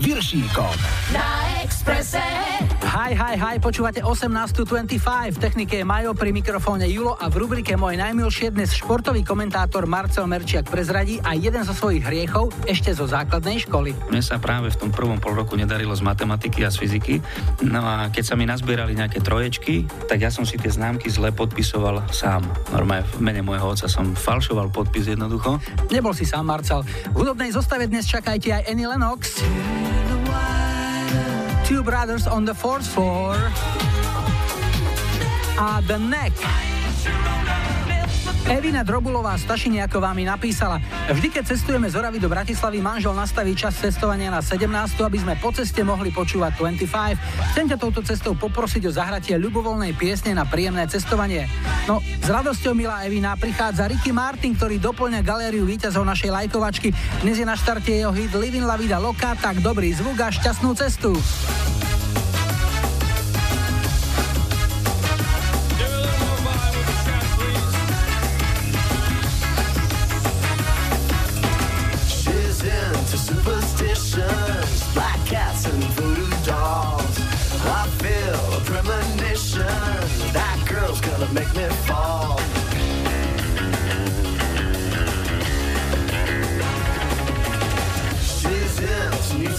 Viršíkom. Na Expresse. Hi, hi, hi, počúvate 18.25, v technike je Majo, pri mikrofóne Julo a v rubrike Moje najmilšie dnes športový komentátor Marcel Merčiak prezradí aj jeden zo svojich hriechov ešte zo základnej školy. Mne sa práve v tom prvom pol roku nedarilo z matematiky a z fyziky, no a keď sa mi nazbierali nejaké troječky, tak ja som si tie známky zle podpisoval sám. Normálne v mene môjho otca som falšoval podpis jednoducho. Nebol si sám, Marcel. V hudobnej zostave dnes čakajte aj Annie Lennox. Two Brothers on the Fourth Floor a The Neck. Evina Drobulová z Tašiniako vám napísala. Vždy, keď cestujeme z Oravy do Bratislavy, manžel nastaví čas cestovania na 17, aby sme po ceste mohli počúvať 25. Chcem ťa touto cestou poprosiť o zahratie ľubovoľnej piesne na príjemné cestovanie. No, s radosťou, milá Evina, prichádza Ricky Martin, ktorý doplňa galériu víťazov našej lajkovačky. Dnes je na štarte jeho hit Living La Vida Loca, tak dobrý zvuk a šťastnú cestu.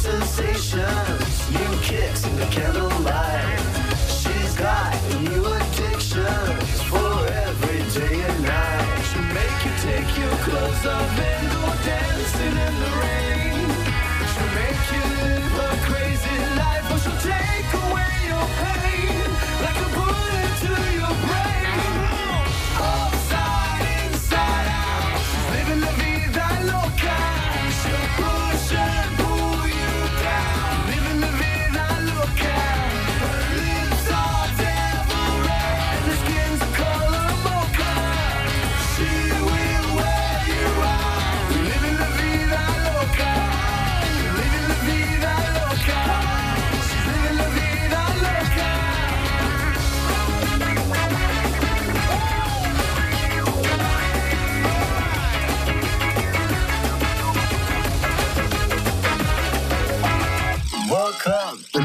Sensations, new kicks in the candlelight. She's got new addictions for every day and night. She'll make you take your clothes off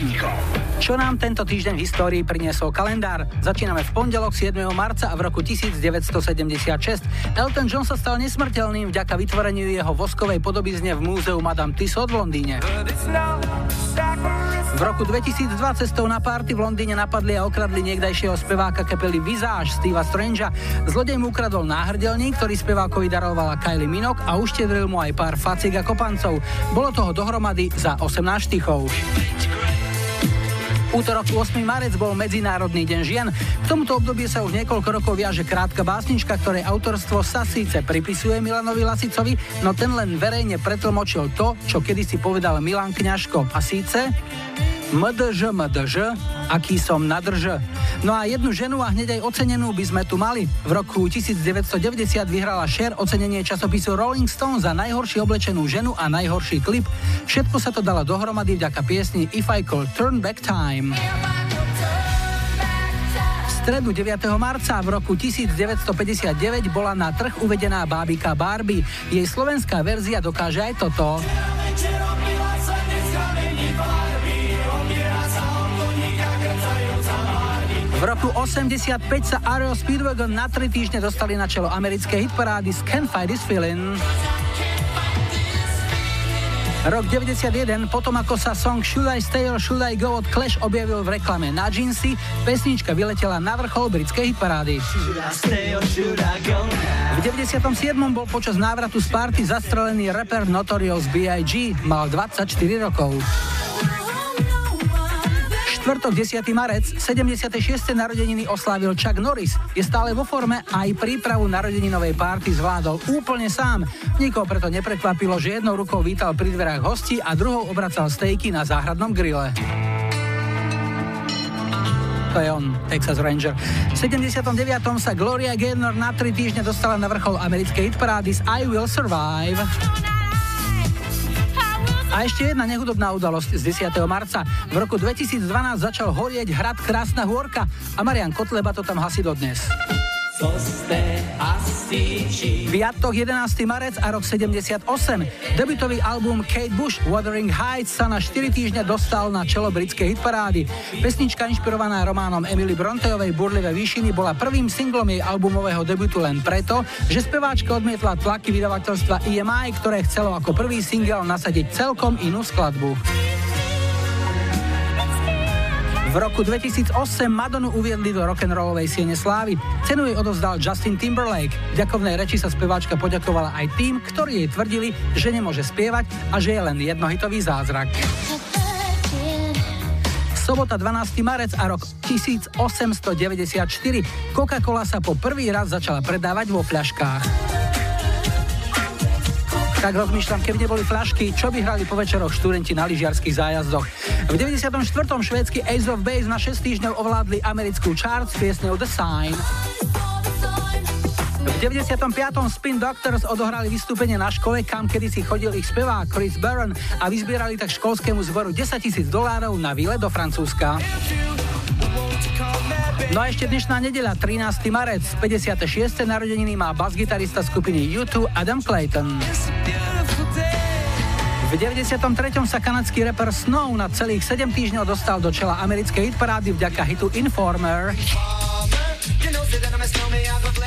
Viršíkom. Čo nám tento týždeň v histórii priniesol kalendár? Začíname v pondelok 7. marca a v roku 1976. Elton John sa stal nesmrteľným vďaka vytvoreniu jeho voskovej podobizne v múzeu Madame Tussauds v Londýne. V roku 2002 cestou na párty v Londýne napadli a okradli niekdajšieho speváka kapely Visage Steva Strangea. Zlodej mu ukradol náhrdelník, ktorý spevákovi darovala Kylie Minok a uštedril mu aj pár facik a kopancov. Bolo toho dohromady za 18 štychov. Útorok 8. marec bol Medzinárodný deň žien. V tomto období sa už niekoľko rokov viaže krátka básnička, ktorej autorstvo sa síce pripisuje Milanovi Lasicovi, no ten len verejne pretlmočil to, čo kedysi povedal Milan Kňažko. A síce MDŽ, MDŽ, aký som nadrž. No a jednu ženu a hneď aj ocenenú by sme tu mali. V roku 1990 vyhrala Cher ocenenie časopisu Rolling Stone za najhoršie oblečenú ženu a najhorší klip. Všetko sa to dala dohromady vďaka piesni If I Call Turn Back Time. Stredu 9. marca v roku 1959 bola na trh uvedená bábika Barbie. Jej slovenská verzia dokáže aj toto. V roku 85 sa Aero Speedwagon na 3 týždne dostali na čelo americkej hitparády Can't Fight This Feeling. Rok 91, potom ako sa song Should I Stay or Should I Go od Clash objavil v reklame na jeansy, pesnička vyletela na vrchol britskej hitparády. V 97. bol počas návratu z party zastrelený rapper Notorious B.I.G. Mal 24 rokov štvrtok 10. marec, 76. narodeniny oslávil Chuck Norris. Je stále vo forme a aj prípravu narodeninovej párty zvládol úplne sám. Nikoho preto neprekvapilo, že jednou rukou vítal pri dverách hostí a druhou obracal stejky na záhradnom grille. To je on, Texas Ranger. V 79. sa Gloria Gaynor na 3 týždne dostala na vrchol americkej hitparády s I Will Survive. A ešte jedna nehudobná udalosť z 10. marca. V roku 2012 začal horieť hrad Krásna hôrka a Marian Kotleba to tam hasí dodnes. Piatok 11. marec a rok 78. Debutový album Kate Bush Wuthering Heights sa na 4 týždne dostal na čelo britskej hitparády. Pesnička inšpirovaná románom Emily Bronteovej Burlivé výšiny bola prvým singlom jej albumového debutu len preto, že speváčka odmietla tlaky vydavateľstva EMI, ktoré chcelo ako prvý single nasadiť celkom inú skladbu. V roku 2008 Madonu uviedli do rock'n'rollovej siene slávy. Cenu jej odovzdal Justin Timberlake. V ďakovnej reči sa speváčka poďakovala aj tým, ktorí jej tvrdili, že nemôže spievať a že je len jednohitový zázrak. Sobota 12. marec a rok 1894. Coca-Cola sa po prvý raz začala predávať vo fľaškách. Tak rozmýšľam, keby neboli flašky, čo by hrali po večeroch študenti na lyžiarských zájazdoch. V 94. švédsky Ace of Base na 6 týždňov ovládli americkú chart s piesňou The Sign. V 95. Spin Doctors odohrali vystúpenie na škole, kam kedysi chodil ich spevák Chris Barron a vyzbierali tak školskému zboru 10 tisíc dolárov na výlet do Francúzska. No a ešte dnešná nedeľa, 13. marec, 56. narodeniny má bas-gitarista skupiny U2 Adam Clayton. V 93. sa kanadský rapper Snow na celých 7 týždňov dostal do čela americkej hitparády vďaka hitu Informer.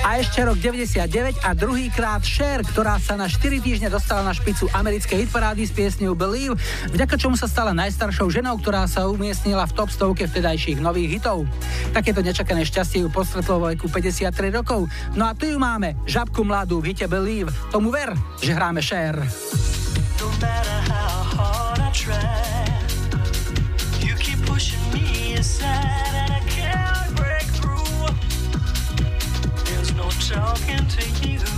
A ešte rok 99 a druhýkrát Cher, ktorá sa na 4 týždne dostala na špicu americkej hitparády s piesňou Believe, vďaka čomu sa stala najstaršou ženou, ktorá sa umiestnila v top stovke vtedajších nových hitov. Takéto nečakané šťastie ju postretlo vo veku 53 rokov. No a tu ju máme, žabku mladú v hite Believe. Tomu ver, že hráme Cher. No talking to you.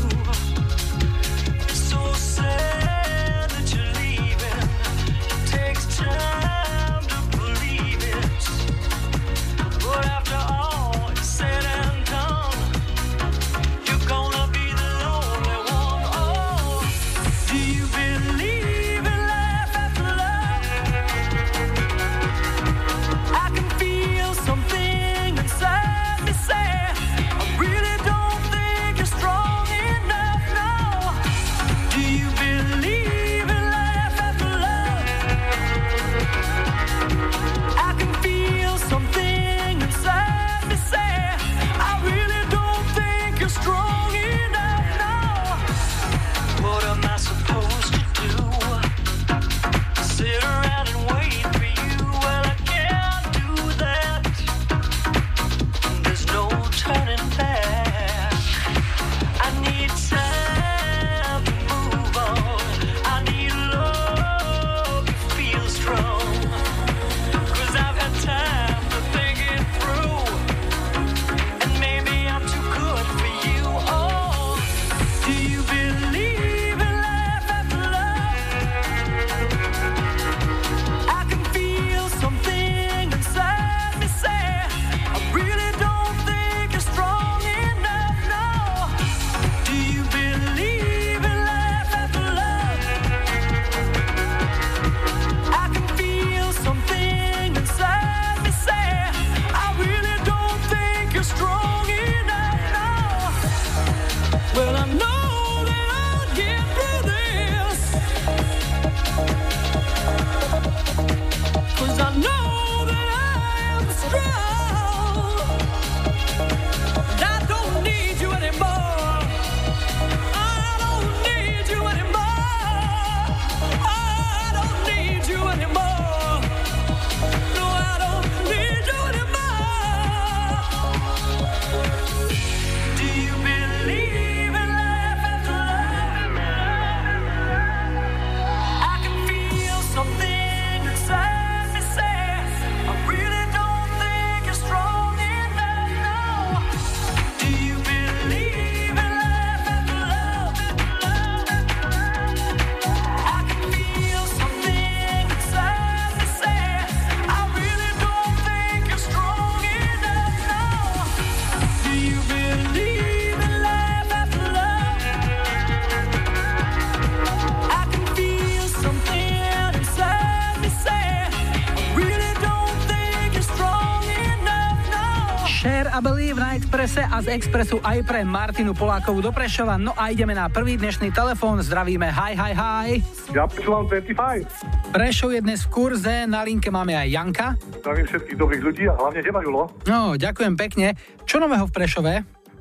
A z Expressu aj pre Martinu Polákovú do Prešova. No a ideme na prvý dnešný telefón. Zdravíme, hi, hi, hi. Ja počúvam 25. Prešov je dnes v kurze, na linke máme aj Janka. Zdravím všetkých dobrých ľudí a hlavne teba, Julo. No, ďakujem pekne. Čo nového v Prešove?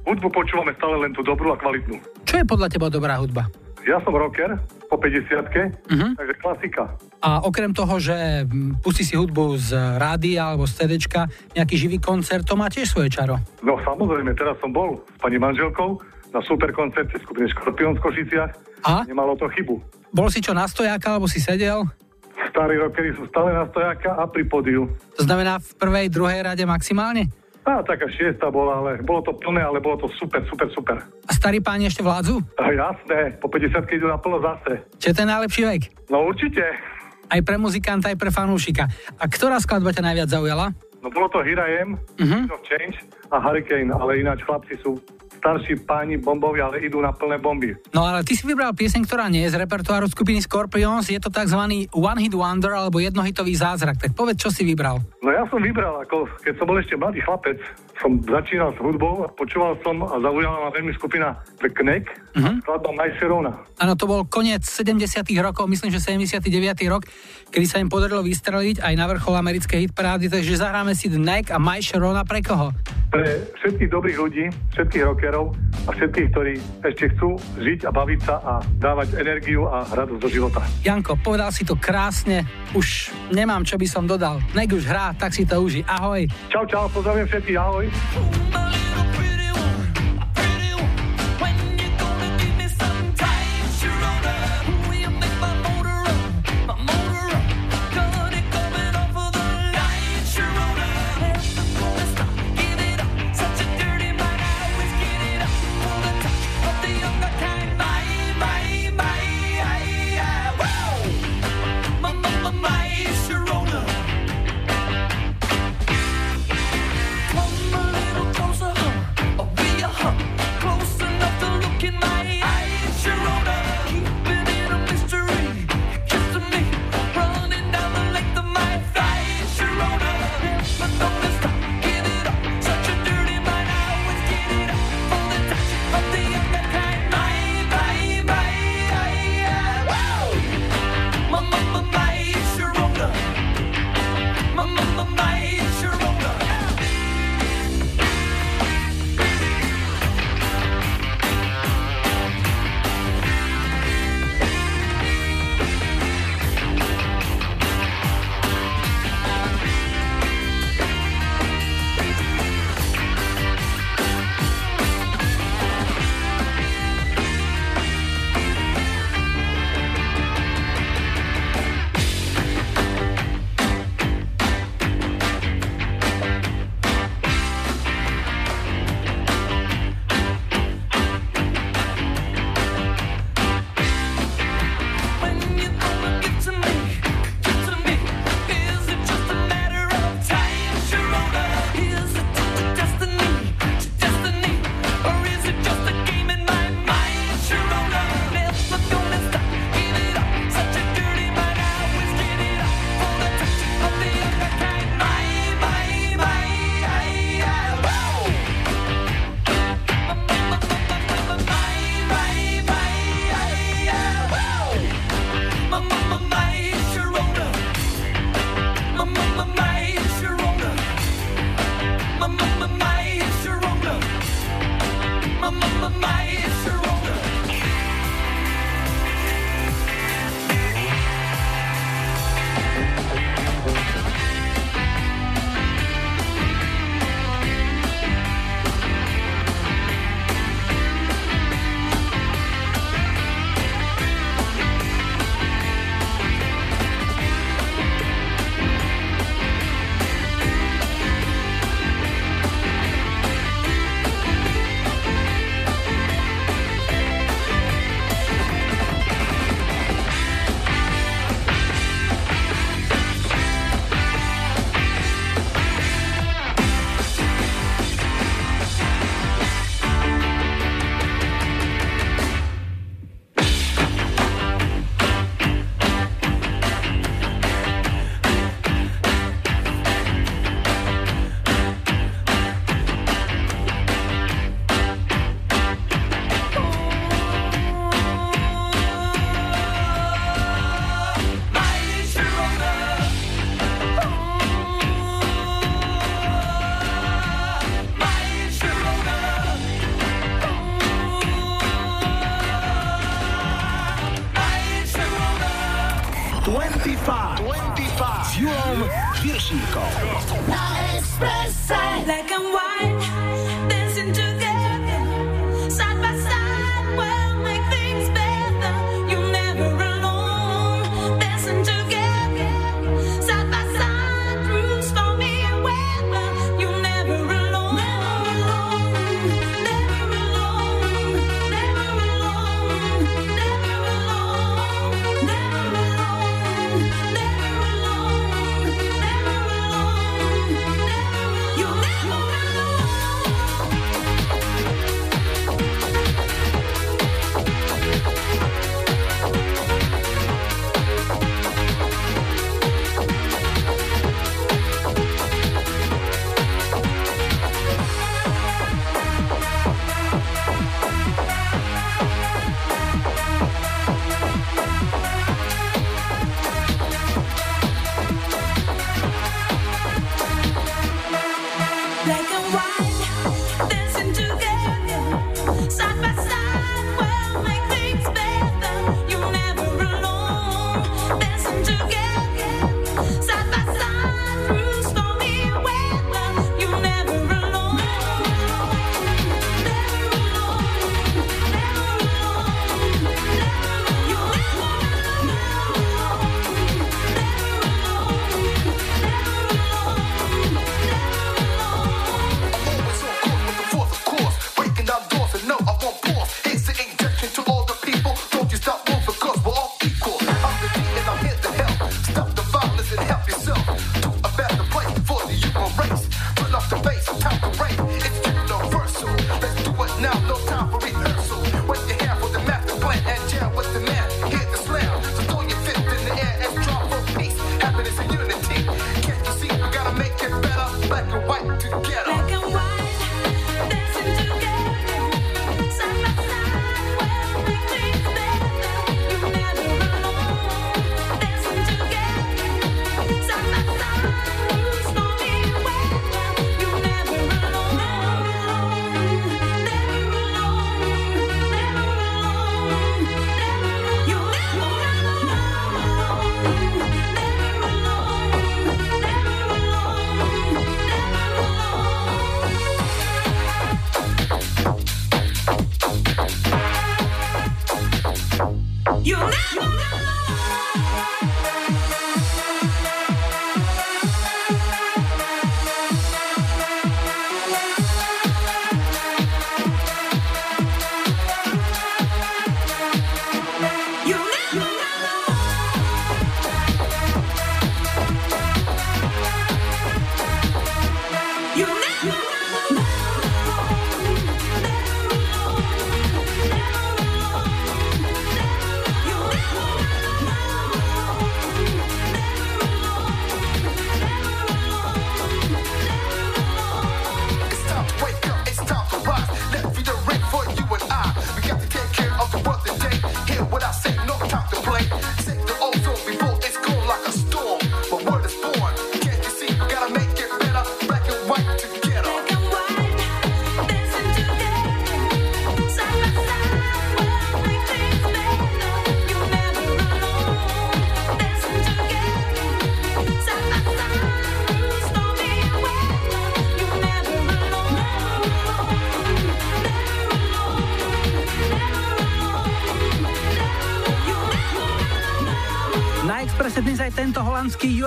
Hudbu počúvame stále len tú dobrú a kvalitnú. Čo je podľa teba dobrá hudba? Ja som rocker po 50 Mhm. takže klasika. A okrem toho, že mm, pustí si hudbu z rádia alebo z CDčka, nejaký živý koncert, to má tiež svoje čaro. No samozrejme, teraz som bol s pani manželkou na super koncerte skupiny Škorpión v Košiciach. A? Nemalo to chybu. Bol si čo na stojáka, alebo si sedel? Starí rockery sú stále na stojáka a pri podiu. To znamená v prvej, druhej rade maximálne? A taká šiesta bola, ale bolo to plné, ale bolo to super, super, super. A starí páni ešte vládzu? A jasné, po 50 idú na plno zase. Čo je ten najlepší vek? No určite. Aj pre muzikanta, aj pre fanúšika. A ktorá skladba ťa najviac zaujala? No bolo to Hira M, Mhm. of Change a Hurricane, ale ináč chlapci sú starší páni bombovi, ale idú na plné bomby. No ale ty si vybral pieseň, ktorá nie je z repertoáru skupiny Scorpions, je to tzv. One Hit Wonder alebo jednohitový zázrak. Tak povedz, čo si vybral. No ja som vybral, ako keď som bol ešte mladý chlapec, som začínal s hudbou a počúval som a zaujala ma veľmi skupina The Knack, Mhm. uh-huh. skladba My Sharona. Áno, to bol koniec 70 rokov, myslím, že 79. rok, kedy sa im podarilo vystreliť aj na vrchol americkej hitparády, takže zahráme si The Neck a My Sharona pre koho? Pre všetkých dobrých ľudí, všetkých rockerov a všetkých, ktorí ešte chcú žiť a baviť sa a dávať energiu a radosť do života. Janko, povedal si to krásne, už nemám, čo by som dodal. Nek už hrá, tak si to uži. Ahoj. Čau, čau, pozdravím všetkých, ahoj. Come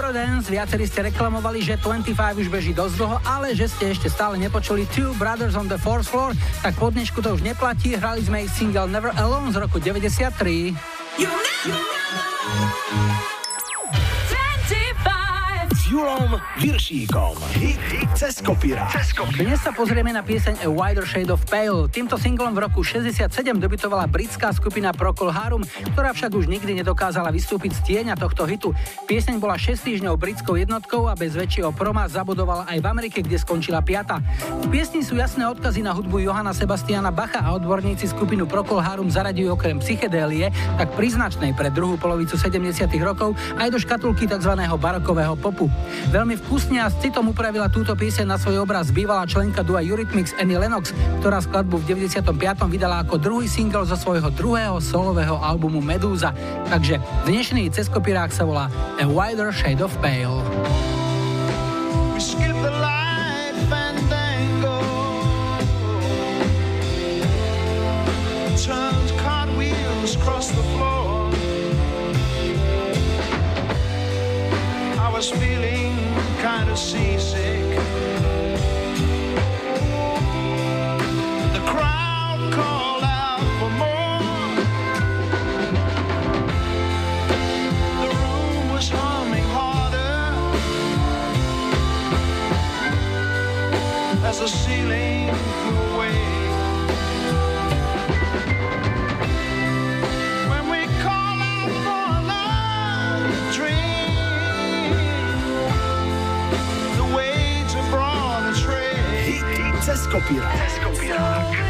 Eurodance. Viacerí ste reklamovali, že 25 už beží dosť dlho, ale že ste ešte stále nepočuli Two Brothers on the Fourth Floor, tak po dnešku to už neplatí. Hrali sme ich single Never Alone z roku 93. You never, never. Viršíkom. Hit, hit cez kopíra. Dnes sa pozrieme na pieseň A Wider Shade of Pale. Týmto singlom v roku 67 dobytovala britská skupina Procol Harum, ktorá však už nikdy nedokázala vystúpiť z tieňa tohto hitu. Pieseň bola 6 týždňov britskou jednotkou a bez väčšieho proma zabudovala aj v Amerike, kde skončila piata. V piesni sú jasné odkazy na hudbu Johana Sebastiana Bacha a odborníci skupinu Procol Harum zaradijú okrem psychedélie, tak priznačnej pre druhú polovicu 70 rokov aj do škatulky tzv. barokového popu. Veľmi v a s citom upravila túto pieseň na svoj obraz bývalá členka dua Eurythmics Annie Lennox, ktorá skladbu v 95. vydala ako druhý single zo svojho druhého solového albumu Medúza. Takže dnešný ceskopirák sa volá A Wider Shade of Pale. Across the floor. I was feeling hit cez kopírák.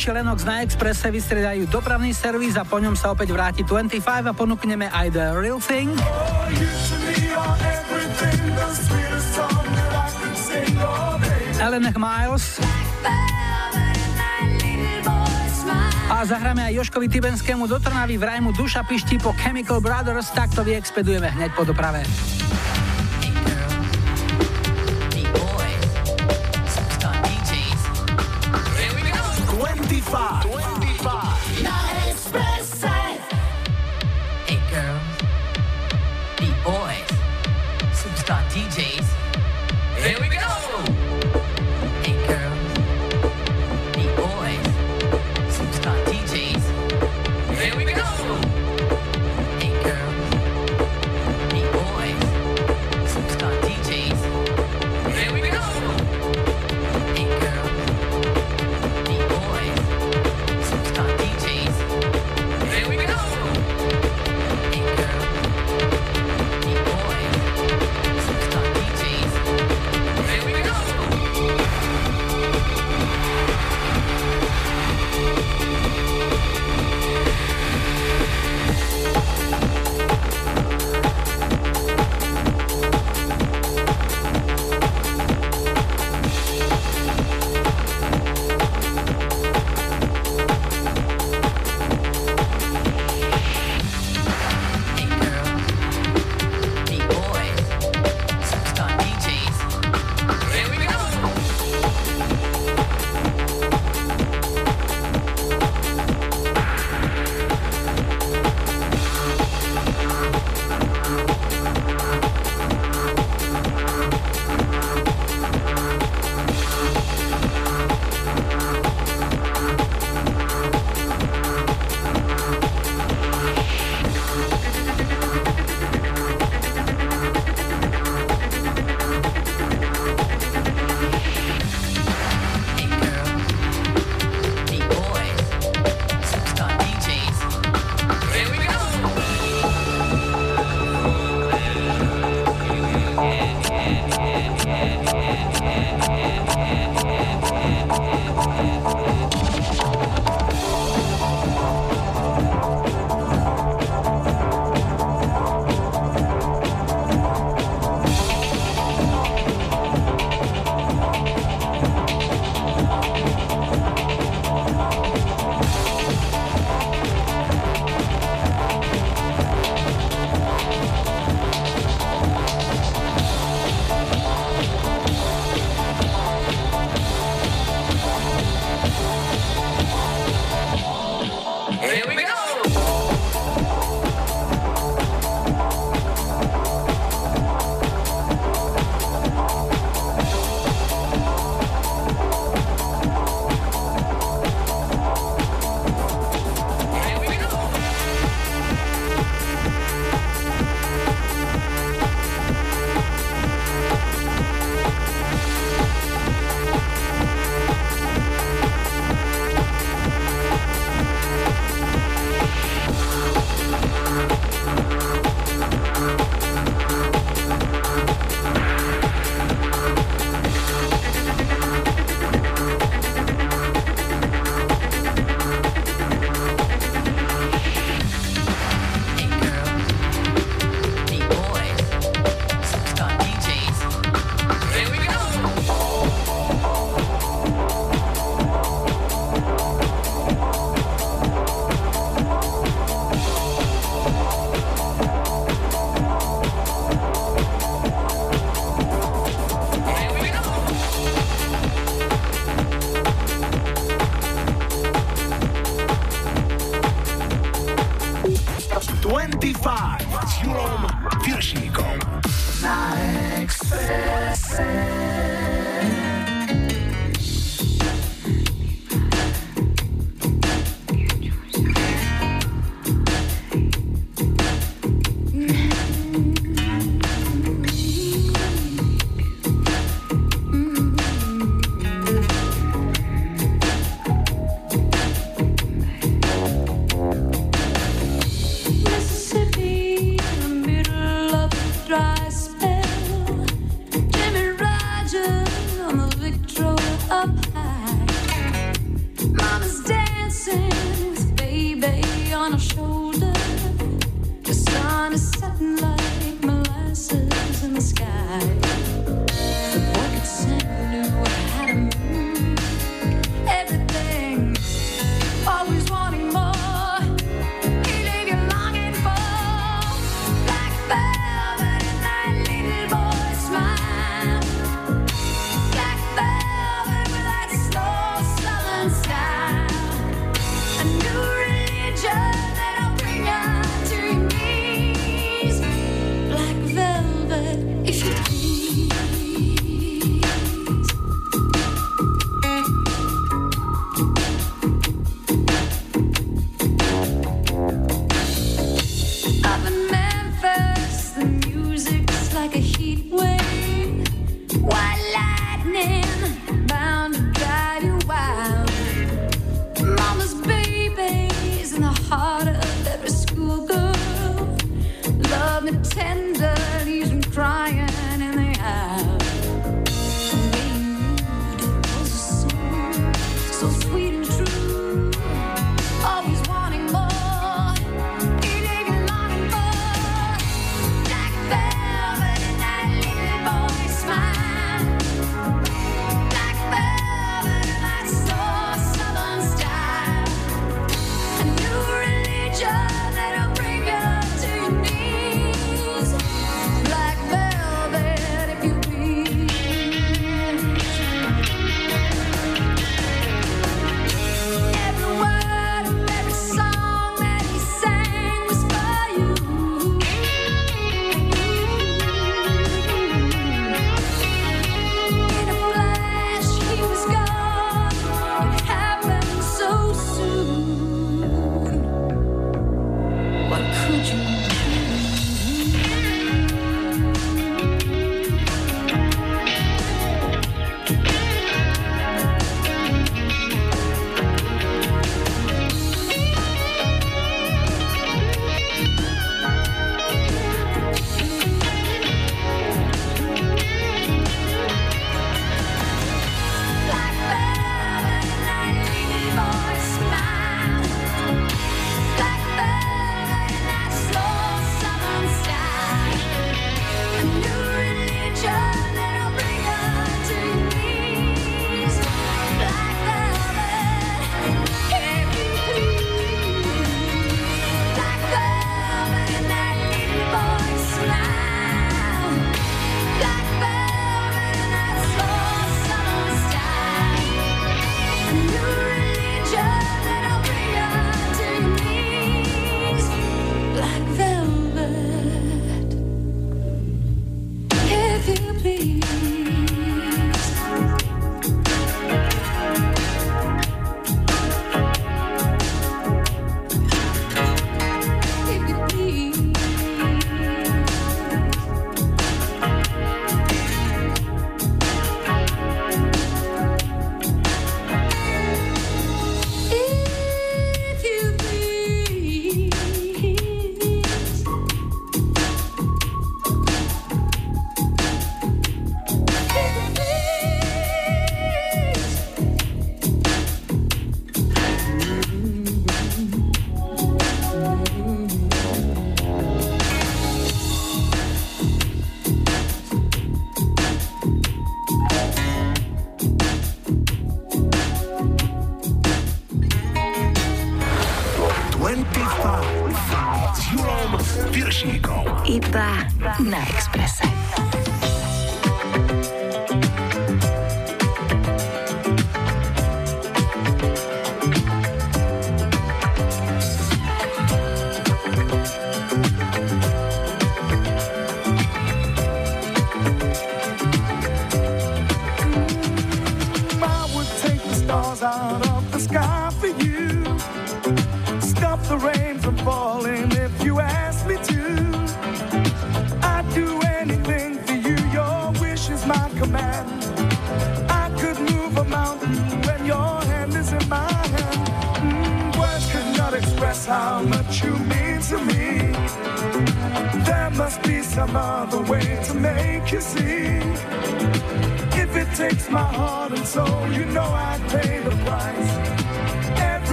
Anči Lennox na Expresse vystriedajú dopravný servis a po ňom sa opäť vráti 25 a ponúkneme aj The Real Thing. Ellen Miles a zahráme aj Joškovi Tibenskému do Trnavy v Rajmu Duša pišti po Chemical Brothers, tak to vyexpedujeme hneď po doprave.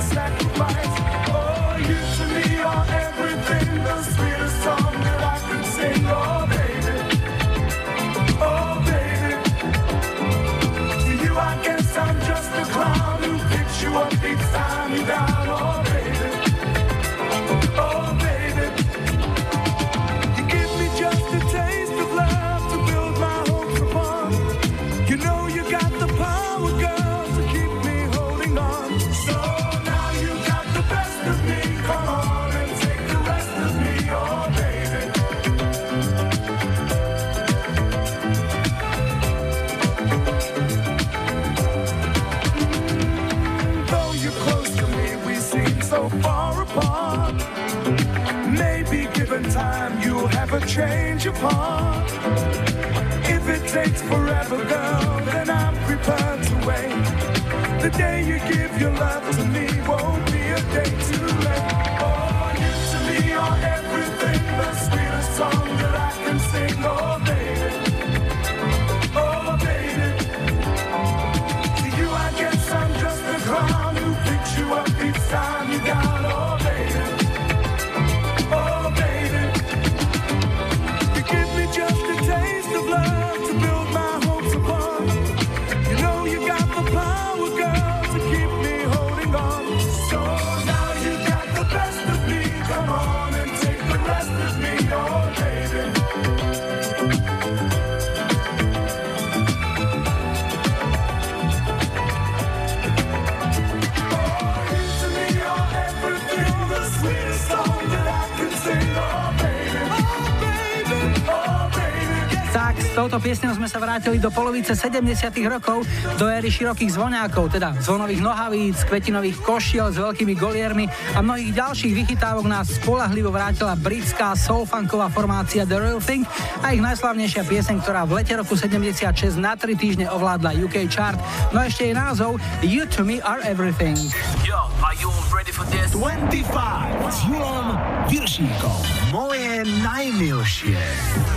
Sacrifice. Given time, you'll have a change of heart. If it takes forever, girl, then I'm prepared to wait. The day you give your love to me won't be a day too late. Oh, you to me are everything, the sweetest song that I can sing. Oh, baby. Oh, baby. To you, I guess I'm just a clown who picks you up each time you down. Oh, baby. Touto piesňou sme sa vrátili do polovice 70 rokov, do éry širokých zvoňákov, teda zvonových nohavíc, kvetinových košiel s veľkými goliermi a mnohých ďalších vychytávok nás spolahlivo vrátila britská soulfunková formácia The Real Thing a ich najslavnejšia pieseň, ktorá v lete roku 76 na 3 týždne ovládla UK chart. No ešte jej názov You to me are everything. Yo, are you ready for this? 25 s Julom Viršíkom. Moje najmilšie.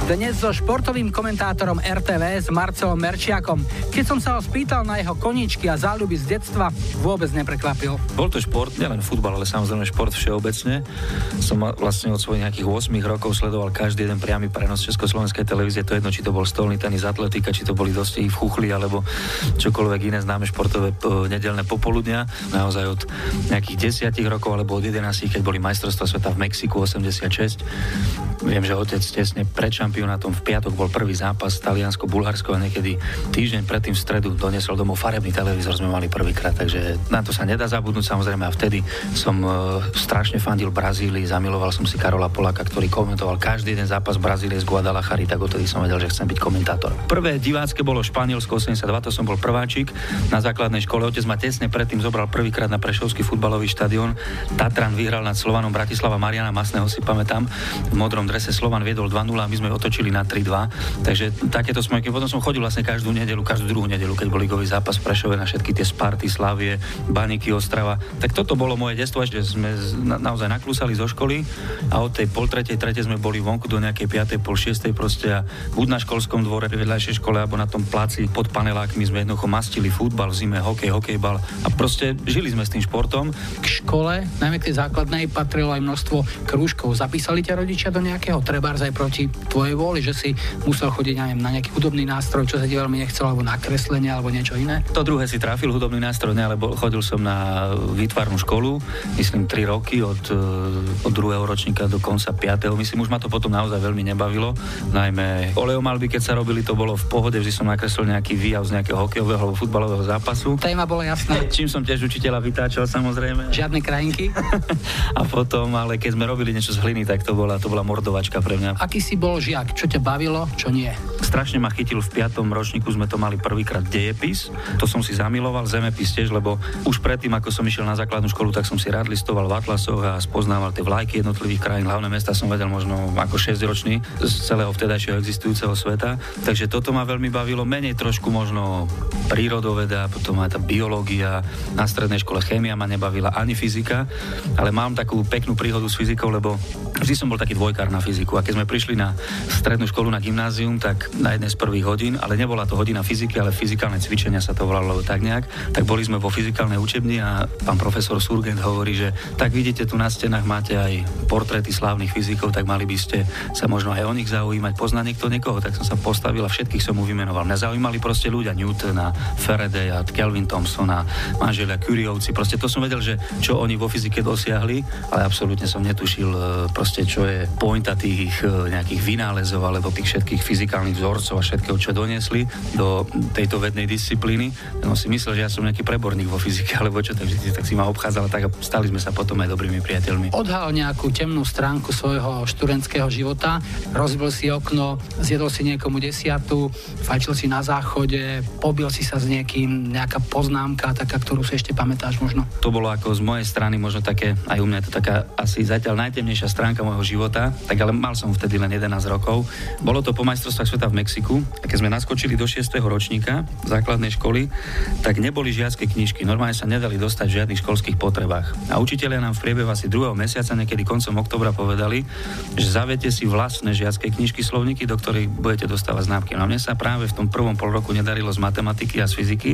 Dnes so športovým komentátorom RTVS Marcelom Merčiakom. Keď som sa ho spýtal na jeho koničky a záľuby z detstva, vôbec neprekvapil. Bol to šport, nielen futbal, ale samozrejme šport všeobecne. Som vlastne od svojich nejakých 8 rokov sledoval každý jeden priamy prenos Československej televízie, to jedno, či to bol stolný tenis, atletika, či to boli dosti v chuchli, alebo čokoľvek iné známe športové p- nedelné popoludnia. Naozaj od nejakých 10 rokov alebo od 11, keď boli majstrovstvá sveta v Mexiku 86. Viem, že otec tesne pred šampionátom v piatok bol prvý zápas Taliansko-Bulharsko a niekedy týždeň predtým v stredu doniesol domov farebný televízor, sme mali prvýkrát, takže na to sa nedá zabudnúť samozrejme a vtedy som e, strašne fandil Brazílii, zamiloval som si Karola Polaka, ktorý komentoval každý jeden zápas Brazílie z Guadalajary, tak odtedy som vedel, že chcem byť komentátor. Prvé divácké bolo Španielsko 82, to som bol prváčik na základnej škole. Otec ma tesne predtým zobral prvýkrát na Prešovský futbalový štadión. Tatran vyhral nad Slovanom Bratislava Mariana Masného si pamätám. V modrom drese Slovan viedol 2-0 a my sme otočili na 3-2. Takže takéto smojky. Potom som chodil vlastne každú nedelu, každú druhú nedelu, keď bol ligový zápas v Prešove na všetky tie Sparty, Slavie, Baniky, Ostrava. Tak toto bolo moje detstvo, že sme naozaj naklúsali zo školy a od tej pol tretej, tretej sme boli vonku do nejakej piatej, pol šiestej proste a buď na školskom dvore, vedľajšej škole, alebo na tom placi pod panelákmi sme jednoducho mastili futbal, zime hokej, hokejbal a proste žili sme s tým športom. K škole, najmä k tej základnej, patrilo aj množstvo krúžkov. Zapísali ťa rodičia do nejakého trebárs aj proti tvojej vôli, že si musel chodiť neviem, na nejaký hudobný nástroj, čo sa ti veľmi nechcelo, alebo na kreslenie, alebo niečo iné? To druhé si trafil hudobný nástroj, ne, ale chodil som na výtvarnú školu, myslím 3 roky, od, eh, od druhého ročníka do konca 5. Myslím, už ma to potom naozaj veľmi nebavilo. Najmä oleomalby, keď sa robili, to bolo v pohode, vždy som nakreslil nejaký výjav z nejakého hokejového alebo futbalového zápasu. Téma bola jasná. Čím som tiež učiteľa vytáčal samozrejme. Žiadne krajinky? A potom, ale keď sme robili niečo z hliny, tak to bola, to bola mordovačka pre mňa. Aký si bol žiak? Čo ťa bavilo, čo nie? Strašne ma chytil v piatom ročníku, sme to mali prvýkrát dejepis. To som si zamiloval, zemepis tiež, lebo už predtým, ako som išiel na základnú školu, tak som si rád listoval v atlasoch a spoznával tie vlajky jednotlivých krajín, hlavné mesta som vedel možno ako 6-ročný z celého vtedajšieho existujúceho sveta. Takže toto ma veľmi bavilo, menej trošku možno prírodoveda, potom aj tá biológia. Na strednej škole chémia ma nebavila ani fyzika, ale mám takú peknú príhodu s fyzikou, lebo vždy som bol taký dvojkár na fyziku a keď sme prišli na strednú školu na gymnázium, tak na jednej z prvých hodín, ale nebola to hodina fyziky, ale fyzikálne cvičenia sa to volalo tak nejak, tak boli sme vo fyzikálnej učebni a pán profesor Surgent hovorí, že tak vidíte, tu na stenách máte aj portréty slávnych fyzikov, tak mali by ste sa možno aj o nich zaujímať. Pozná niekto niekoho, tak som sa postavil a všetkých som mu vymenoval. Mňa zaujímali proste ľudia Newtona, Faradaya, Kelvin Thompsona, manželia Curiovci. Proste to som vedel, že čo oni vo fyzike dosiahli, ale absolútne som netušil e, proste, čo je pointa tých e, nejakých vynálezov alebo tých všetkých fyzikálnych vzorcov a všetkého, čo doniesli do tejto vednej disciplíny. No si myslel, že ja som nejaký preborník vo fyzike alebo čo, takže tak si ma obchádzal, tak a stali sme sa potom aj dobrými priateľmi. Odhal nejakú temnú stránku svojho študentského života, rozbil si okno, zjedol si niekomu desiatu, fajčil si na záchode, pobil si sa s niekým, nejaká poznámka, taká, ktorú si ešte pamätáš možno. To bolo ako z mojej strany možno také, aj u mňa je to taká asi zatiaľ najtemnejšia stránka môjho života, tak ale mal som vtedy len 11 rokov. Bolo to po majstrovstvách sveta v Mexiku a keď sme naskočili do 6. ročníka základnej školy, tak neboli žiacké knižky. Normálne sa nedali dostať v žiadnych školských potrebách. A učitelia nám v priebehu asi druhého mesiaca, niekedy koncom oktobra povedali, že zaviete si vlastné žiacké knižky slovníky, do ktorých budete dostávať známky. No a mne sa práve v tom prvom pol roku nedarilo z matematiky a z fyziky.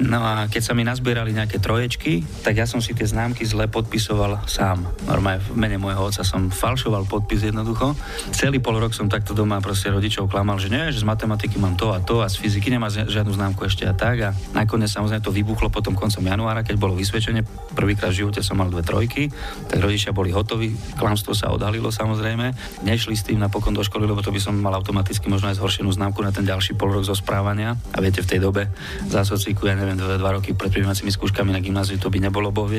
No a keď sa mi nazbierali nejaké troječky, tak ja som si tie známky zle podpisoval sám. Normálne v mene môjho otca som falšoval podpis jednoducho. Celý pol rok som takto doma proste rodičov klamal, že nie, že z matematiky mám to a to a z fyziky nemá žiadnu známku ešte a tak. A nakoniec samozrejme to vybuchlo potom koncom januára, keď bolo vysvedčenie. Prvýkrát v živote som mal dve trojky, tak rodičia boli hotoví, klamstvo sa odhalilo samozrejme. Nešli s tým napokon do školy, lebo to by som mal automaticky možno aj zhoršenú známku na ten ďalší pol rok zo správania. A viete, v tej dobe za sociku, ja neviem, dva, dva roky pred prijímacími skúškami na gymnáziu to by nebolo boh.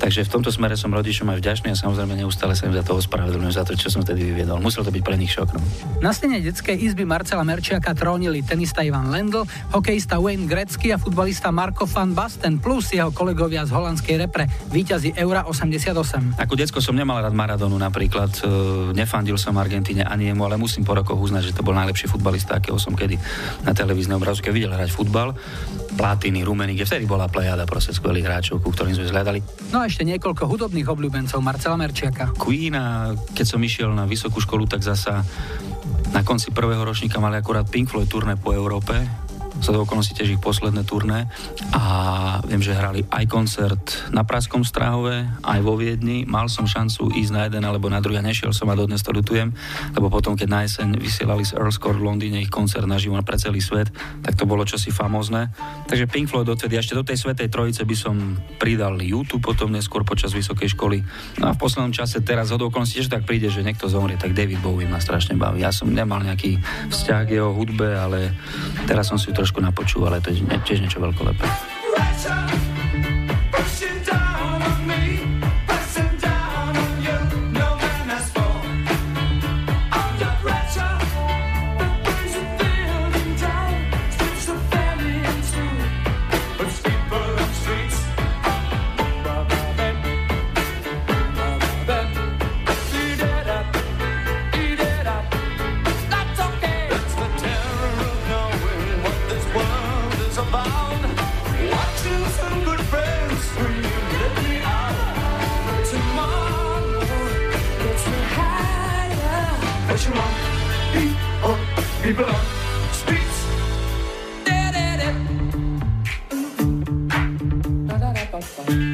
Takže v tomto smere som rodičom aj vďačný a samozrejme neustále sa im za to ospravedlňujem, za to, čo som vtedy vyviedol. Musel to byť pre nich šok. No. Na stene detskej izby Marcela Merčiaka trónili tenista Ivan Lendl, hokejista Wayne Gretzky a futbalista Marko van Basten plus jeho kolegovia z holandskej repre, víťazi Eura 88. Ako decko som nemal rád Maradonu napríklad, e, nefandil som Argentíne ani jemu, ale musím po rokoch uznať, že to bol najlepší futbalista, akého som kedy na televíznej obrazovke videl hrať futbal. Platiny, Rumenik, vtedy bola plejada proste skvelých hráčov, ku ktorým sme zhľadali. No a ešte niekoľko hudobných obľúbencov Marcela Merčiaka. Queen a keď som išiel na vysokú školu, tak zasa na konci prvého ročníka mali akurát Pink Floyd turné po Európe, sa do okolností tiež ich posledné turné a viem, že hrali aj koncert na Praskom Strahove, aj vo Viedni. Mal som šancu ísť na jeden alebo na druhý a nešiel som a dodnes to ľutujem, lebo potom, keď na jeseň vysielali z Earls Court v Londýne ich koncert naživo pre celý svet, tak to bolo čosi famózne. Takže Pink Floyd odtedy, ešte do tej svetej trojice by som pridal YouTube potom neskôr počas vysokej školy. No a v poslednom čase teraz od okolností tiež tak príde, že niekto zomrie, tak David Bowie ma strašne baví. Ja som nemal nejaký vzťah k jeho hudbe, ale teraz som si ju trošku napočúval, ale to je tiež niečo veľkolepé. You People, on streets. Tripping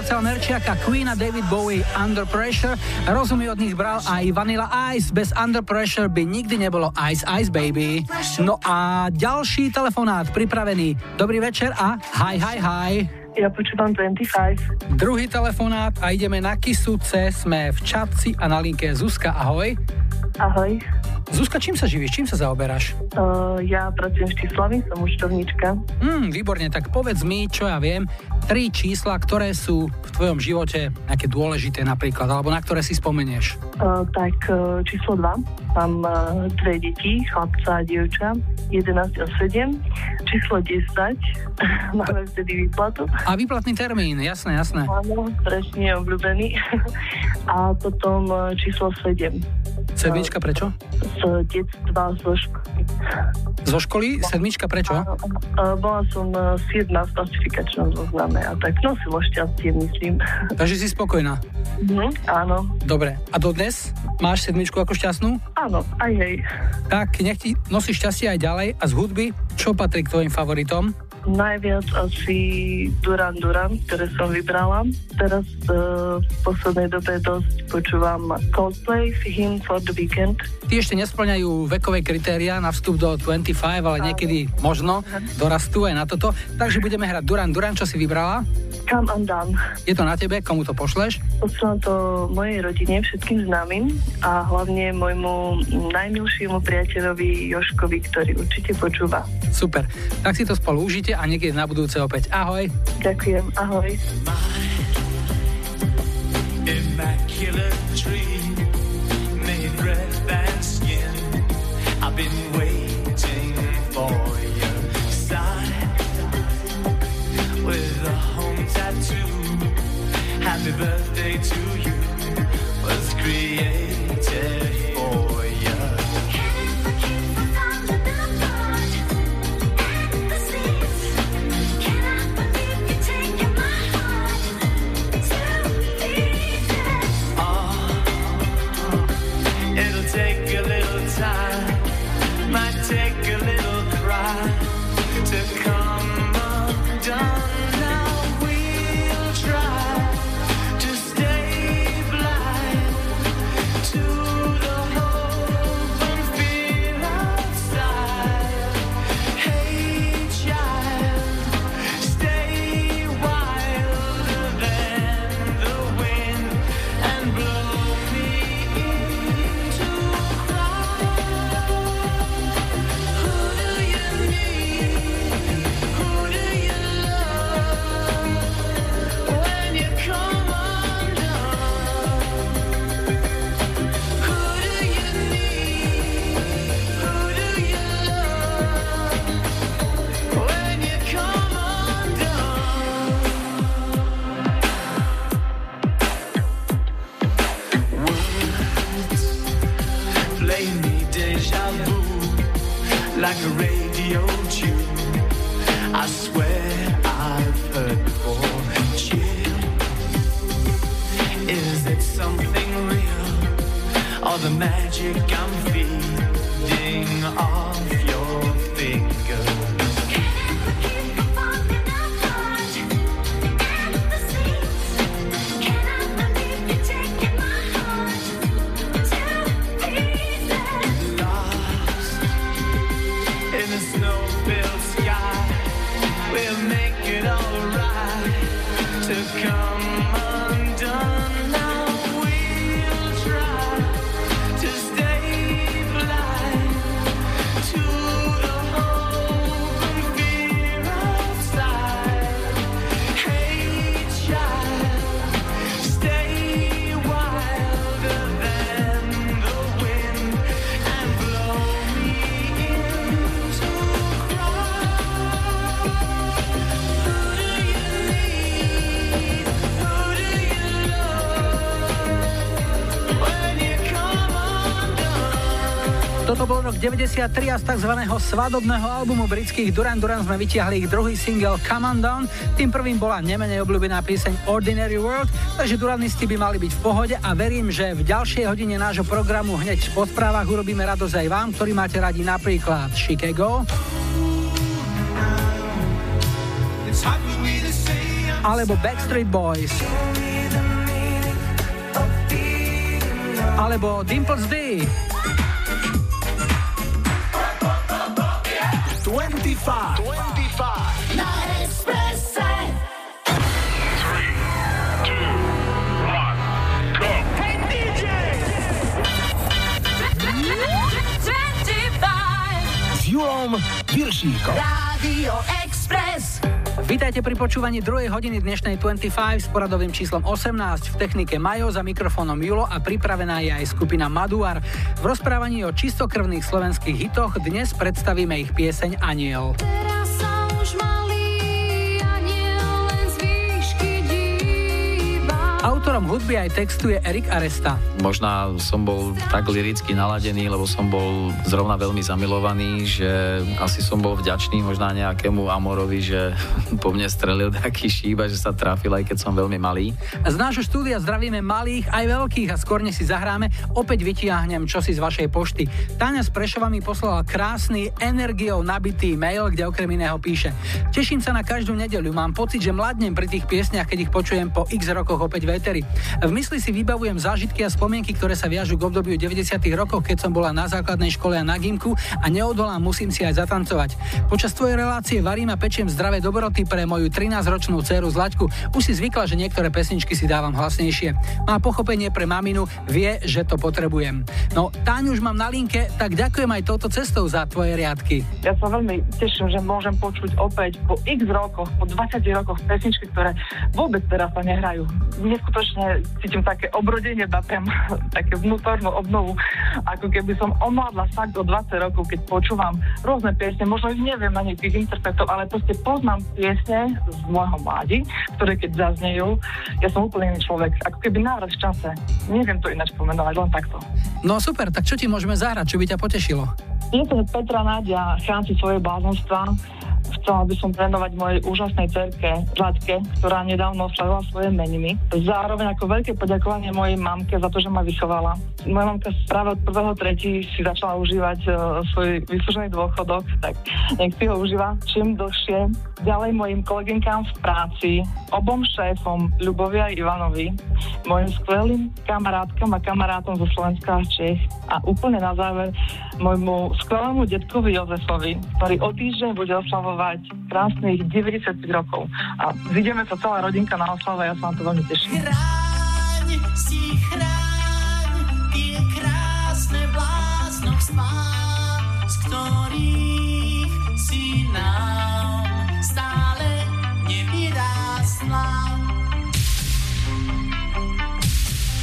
Marcel Merčiak a Queen a David Bowie Under Pressure. Rozumy od nich bral aj Vanilla Ice. Bez Under Pressure by nikdy nebolo Ice Ice Baby. No a ďalší telefonát pripravený. Dobrý večer a hi hi hi. Ja počúvam 25. Druhý telefonát a ideme na Kisuce. Sme v Čapci a na linke Zuzka. Ahoj. Ahoj. Zuzka, čím sa živíš? Čím sa zaoberáš? Uh, ja pracujem v Štislavi, som účtovníčka. Hmm, výborne, tak povedz mi, čo ja viem, tri čísla, ktoré sú v tvojom živote nejaké dôležité napríklad, alebo na ktoré si spomenieš. Uh, tak uh, číslo 2. Mám uh, dve deti, chlapca a dievča, 11 a 7. Číslo 10. Máme vtedy výplatu. A výplatný termín, jasné, jasné. Áno, strašne obľúbený. a potom uh, číslo 7. Sedmička prečo? Z detstva, zo školy. Zo školy? Sedmička prečo? Uh, bola som uh, 7 v klasifikačnom zozname a tak nosilo šťastie, myslím. Takže si spokojná. Mhm, áno, Dobre. A dodnes máš sedmičku ako šťastnú? áno, aj hej. Tak nech ti nosí šťastie aj ďalej. A z hudby, čo patrí k tvojim favoritom? Najviac asi Duran Duran, ktoré som vybrala. Teraz uh, v poslednej dobe dosť počúvam Coldplay, Hymn for the Weekend. Tí ešte nesplňajú vekové kritéria na vstup do 25, ale niekedy možno dorastú aj na toto. Takže budeme hrať Duran Duran, čo si vybrala? Come undone. Je to na tebe, komu to pošleš? Posielam to mojej rodine, všetkým známym a hlavne môjmu najmilšiemu priateľovi Joškovi, ktorý určite počúva. Super. Tak si to spolu užite a niekedy na budúce opäť. Ahoj. Ďakujem, ahoj. immaculate dream made red than skin. I've been waiting for your sign with a home tattoo. Happy birthday to you was created 93 a z tzv. svadobného albumu britských Duran Duran sme vytiahli ich druhý single Come On Down. Tým prvým bola nemenej obľúbená pieseň Ordinary World, takže Duranisti by mali byť v pohode a verím, že v ďalšej hodine nášho programu hneď po správach urobíme radosť aj vám, ktorí máte radi napríklad Chicago, alebo Backstreet Boys, alebo Dimples D, 25. 25. Na Expresse. Hey DJ! 25. S Julom Viršíkom. Radio Express. Vítajte pri počúvaní druhej hodiny dnešnej 25 s poradovým číslom 18 v technike Majo za mikrofónom Julo a pripravená je aj skupina Maduar. V rozprávaní o čistokrvných slovenských hitoch dnes predstavíme ich pieseň Aniel. Autorom hudby aj textu je Erik Aresta. Možná som bol tak liricky naladený, lebo som bol zrovna veľmi zamilovaný, že asi som bol vďačný možná nejakému Amorovi, že po mne strelil taký šíba, že sa trafil, aj keď som veľmi malý. Z nášho štúdia zdravíme malých aj veľkých a skôr si zahráme, opäť vytiahnem čosi z vašej pošty. Táňa z Prešova mi poslala krásny, energiou nabitý mail, kde okrem iného píše Teším sa na každú nedeľu, mám pocit, že mladnem pri tých piesniach, keď ich počujem po x rokoch opäť v éteri. V mysli si vybavujem zážitky a spomienky, ktoré sa viažu k obdobiu 90. rokov, keď som bola na základnej škole a na gimku a neodolám, musím si aj zatancovať. Počas tvojej relácie varím a pečiem zdravé dobroty pre moju 13-ročnú dceru Zlaťku. Už si zvykla, že niektoré pesničky si dávam hlasnejšie. Má pochopenie pre maminu, vie, že to potrebujem. No, Táňu už mám na linke, tak ďakujem aj touto cestou za tvoje riadky. Ja sa veľmi teším, že môžem počuť opäť po x rokoch, po 20 rokoch pesničky, ktoré vôbec teraz sa nehrajú. Neskutočne cítim také obrodenie, priam také vnútornú obnovu, ako keby som omladla fakt o 20 rokov, keď počúvam rôzne piesne, možno ich neviem ani tých interpretov, ale proste poznám piesne z môjho mládi, ktoré keď zaznejú, ja som úplne iný človek, ako keby návrat v čase. Neviem to ináč pomenovať, len takto. No super, tak čo ti môžeme zahrať, čo by ťa potešilo? Je to Petra Nádia, chránci svoje blázonstva. Chcela by som venovať mojej úžasnej cerke Zlatke, ktorá nedávno oslavila svoje meniny. Zároveň ako veľké poďakovanie mojej mamke za to, že ma vychovala. Moja mamka práve od prvého tretí si začala užívať uh, svoj vyslúžený dôchodok, tak nech si ho užíva čím dlhšie. Ďalej mojim koleginkám v práci, obom šéfom Ľubovi a Ivanovi, mojim skvelým kamarátkam a kamarátom zo Slovenska a Čech a úplne na záver môjmu skvelému detkovi Jozefovi, ktorý o týždeň bude oslavovať krásnych 95 rokov. A zídeme sa celá rodinka na oslave, ja sa na to veľmi teším. Chráň si chráň tie krásne bláznovstvá, z ktorých si nám stále nevyrástla.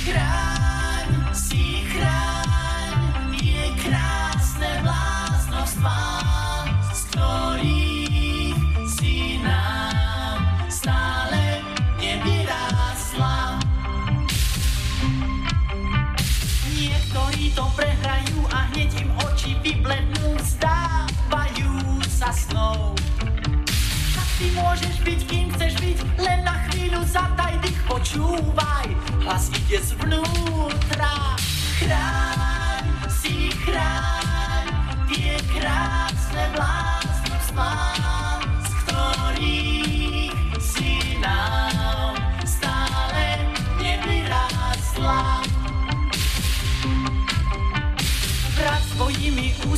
Chráň si chráň tie krásne bláznovstvá, z to prehrajú a hneď im oči vyblednú, vzdávajú sa snou. Tak ty môžeš byť, kým chceš byť, len na chvíľu zadaj dých, počúvaj, hlas ide zvnútra. Chráň si, chráň tie krásne vlastné vzmán, z ktorých si nás.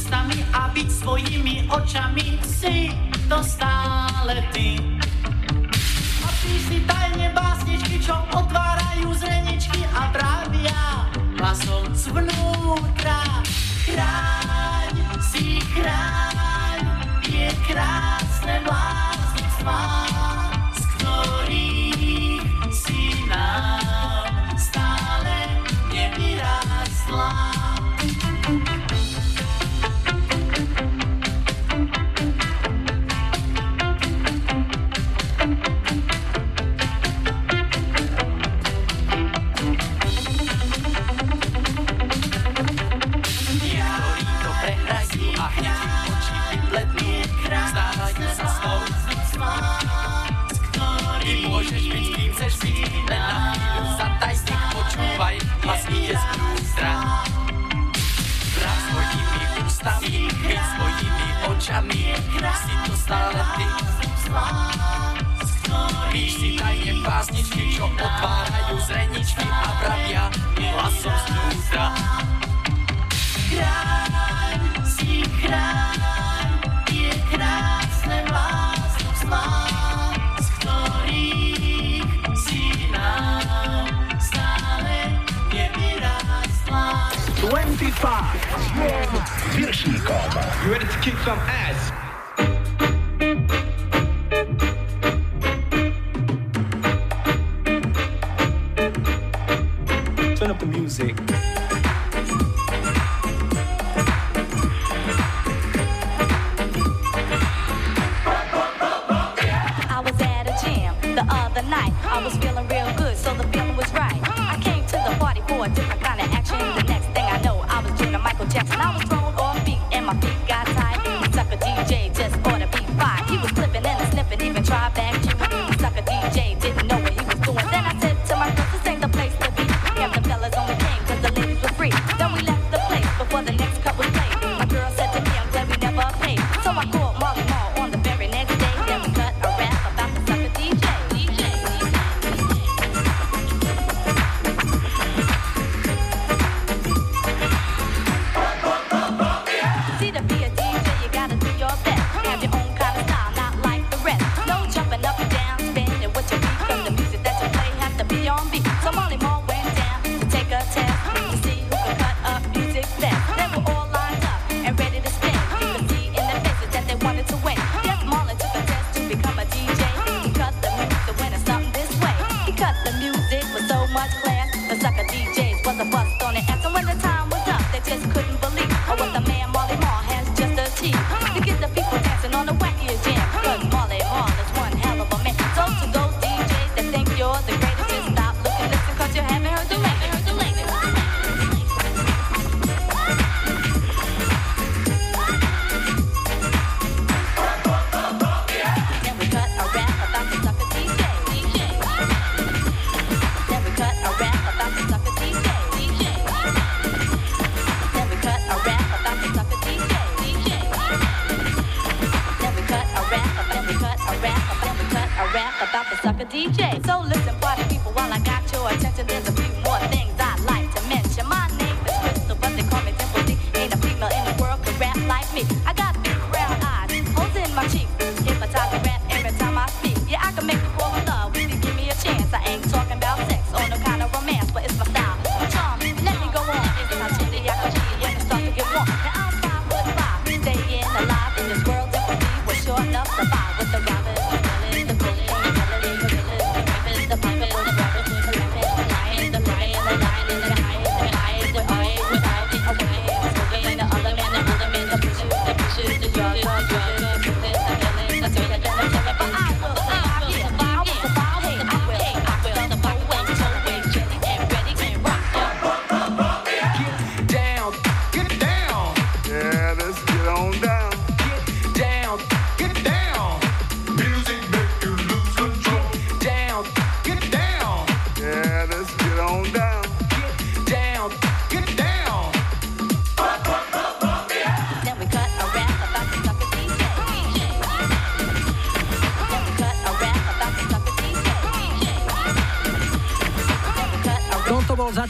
ustami a byť svojimi očami. Si to stále ty. Opíš si tajne básničky, čo otvárajú zreničky a trávia hlasom zvnútra. Chráň si chráň, je krásne vlastne smár. ready to kick some ass.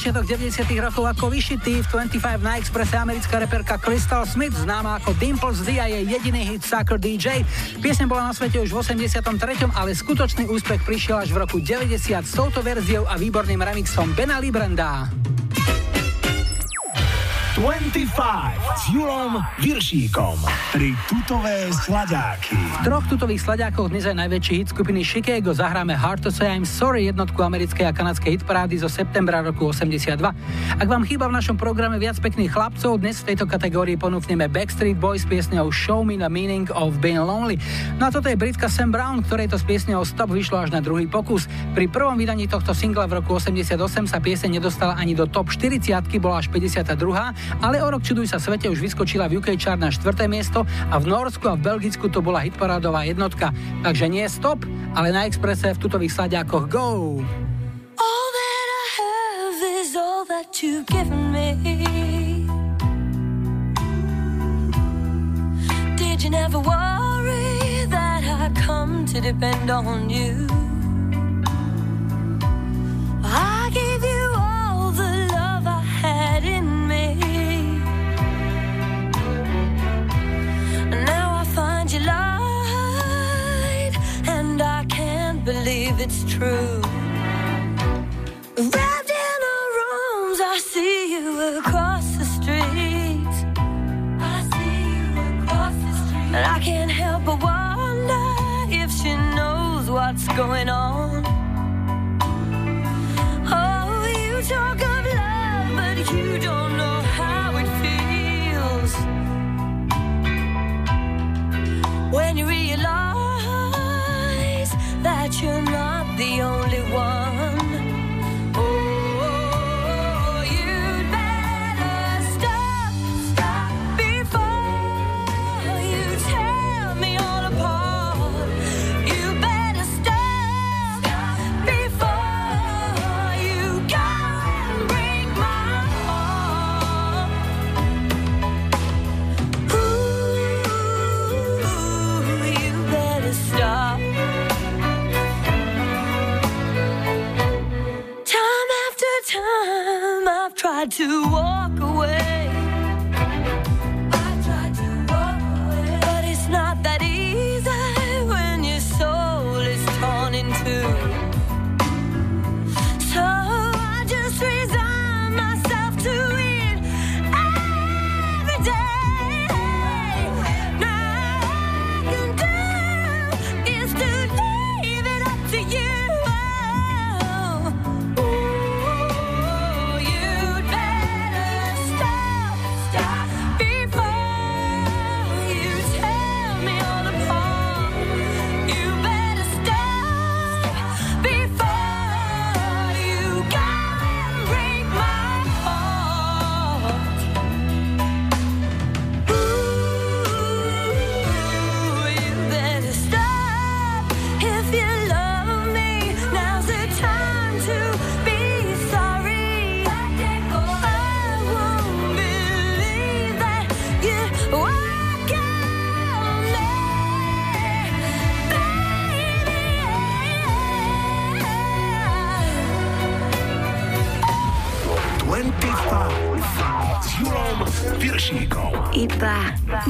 Začiatok 90 rokov ako vyšitý v 25 na Expresse americká reperka Crystal Smith, známa ako Dimples D a jej jediný hit Sucker DJ. Piesň bola na svete už v 83., ale skutočný úspech prišiel až v roku 90 s touto verziou a výborným remixom Bena Libranda. 25 s Julom Viršíkom. Tri tutové sladáky. V troch tutových sladiakoch dnes aj najväčší hit skupiny Chicago zahráme Hard to Say I'm Sorry jednotku americkej a kanadskej hitparády zo septembra roku 82. Ak vám chýba v našom programe viac pekných chlapcov, dnes v tejto kategórii ponúkneme Backstreet Boys s piesňou Show Me the Meaning of Being Lonely. No a toto je Britka Sam Brown, ktorej to s piesňou Stop vyšlo až na druhý pokus. Pri prvom vydaní tohto singla v roku 88 sa pieseň nedostala ani do top 40, bola až 52 ale o rok Čuduj sa svete už vyskočila v UK chart na 4. miesto a v Norsku a v Belgicku to bola hitparádová jednotka. Takže nie stop, ale na Exprese v tutových sladiakoch go! Did you never worry that I come to depend on you? It's true. Wrapped in our rooms, I see you across the street. I see you across the street. And I can't help but wonder if she knows what's going on. Oh, you talk to walk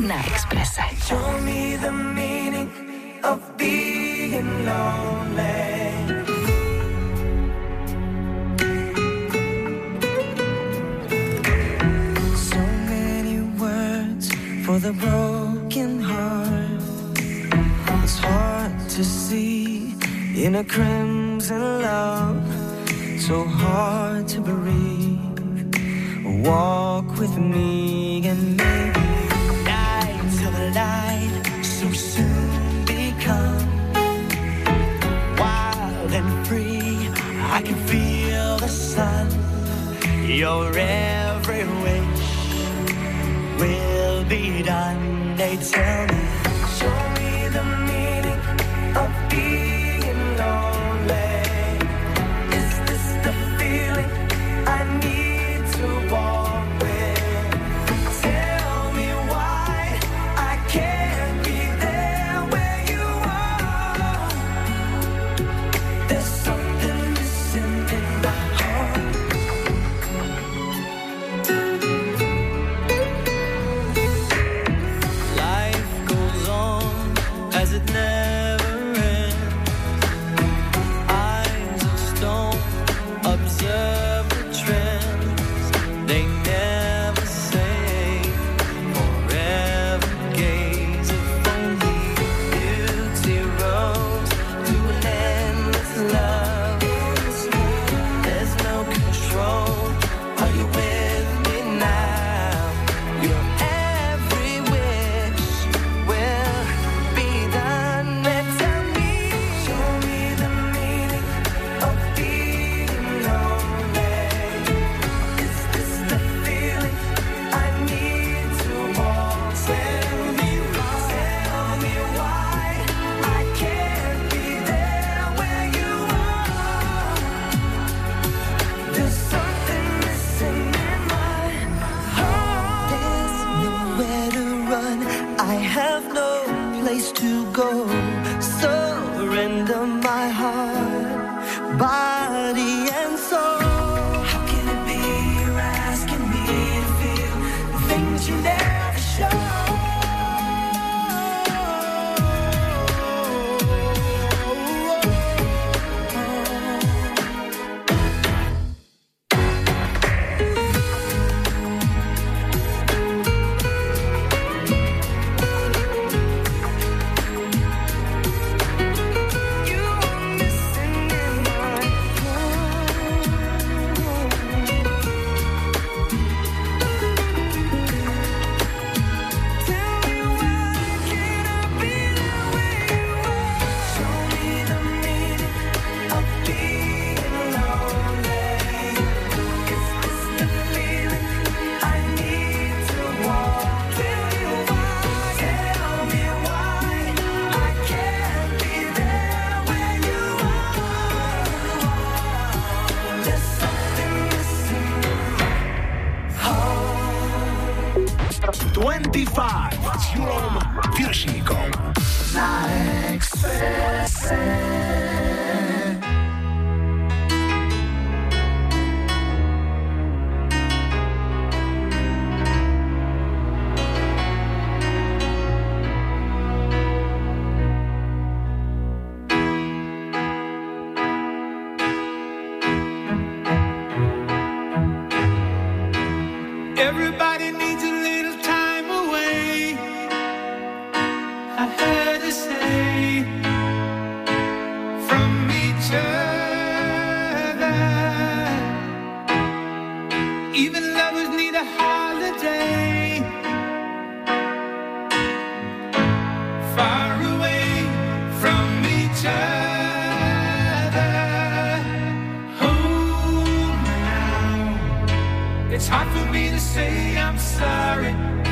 na Exprese. Show me the meaning of being lonely. So many words for the broken heart. It's hard to see in a crimson love. So hard to breathe. Walk with me Your every wish will be done. They tell me, It's hard for me to say I'm sorry.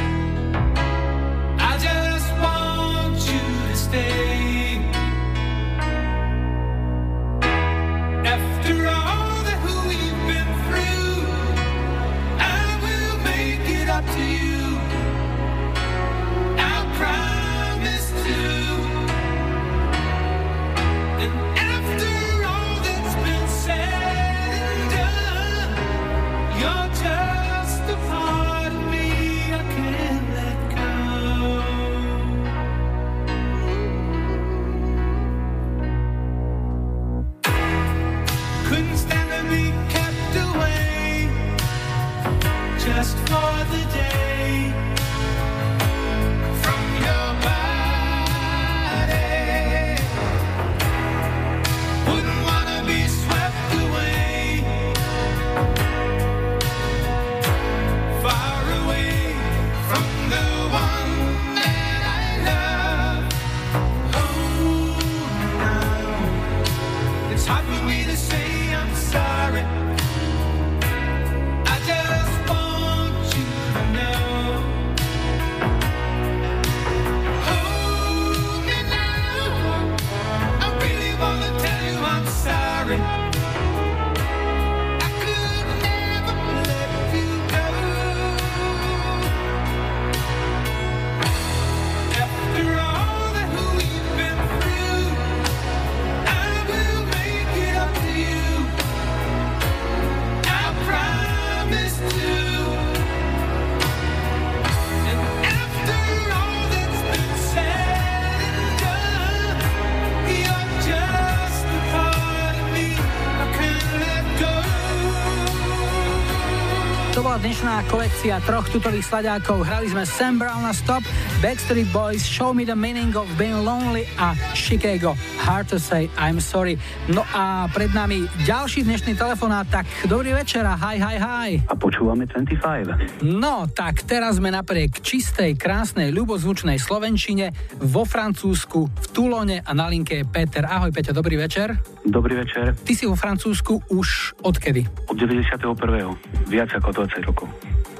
dnešná kolekcia troch tutových sladákov. Hrali sme Sam Brown na Stop, Backstreet Boys, Show Me the Meaning of Being Lonely a Chicago. Hard to say I'm sorry. No a pred nami ďalší dnešný telefonát, tak dobrý večera, hi, hi, hi. A počúvame 25. No, tak teraz sme napriek čistej, krásnej, ľubozvučnej Slovenčine vo Francúzsku, v Toulone a na linke je Peter. Ahoj Peťo, dobrý večer. Dobrý večer. Ty si vo Francúzsku už odkedy? Od 91 viac ako 20 rokov.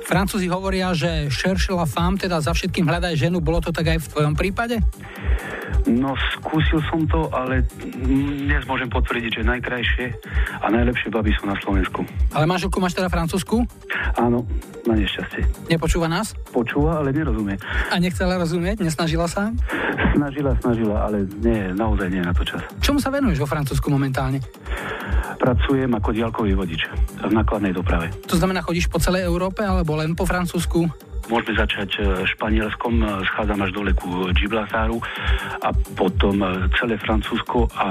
Francúzi hovoria, že cherche la femme, teda za všetkým hľadaj ženu, bolo to tak aj v tvojom prípade? No, skúsil som to, ale dnes môžem potvrdiť, že najkrajšie a najlepšie baby sú na Slovensku. Ale manželku máš teda francúzsku? Áno, na nešťastie. Nepočúva nás? Počúva, ale nerozumie. A nechcela rozumieť? Nesnažila sa? Snažila, snažila, ale nie, naozaj nie na to čas. Čomu sa venuješ vo Francúzsku momentálne? Pracujem ako diaľkový vodič v nákladnej doprave. To znamená, chodíš po celej Európe alebo len po Francúzsku? Môžeme začať e, Španielskom, e, schádzam až dole ku Gibraltáru a potom e, celé Francúzsko a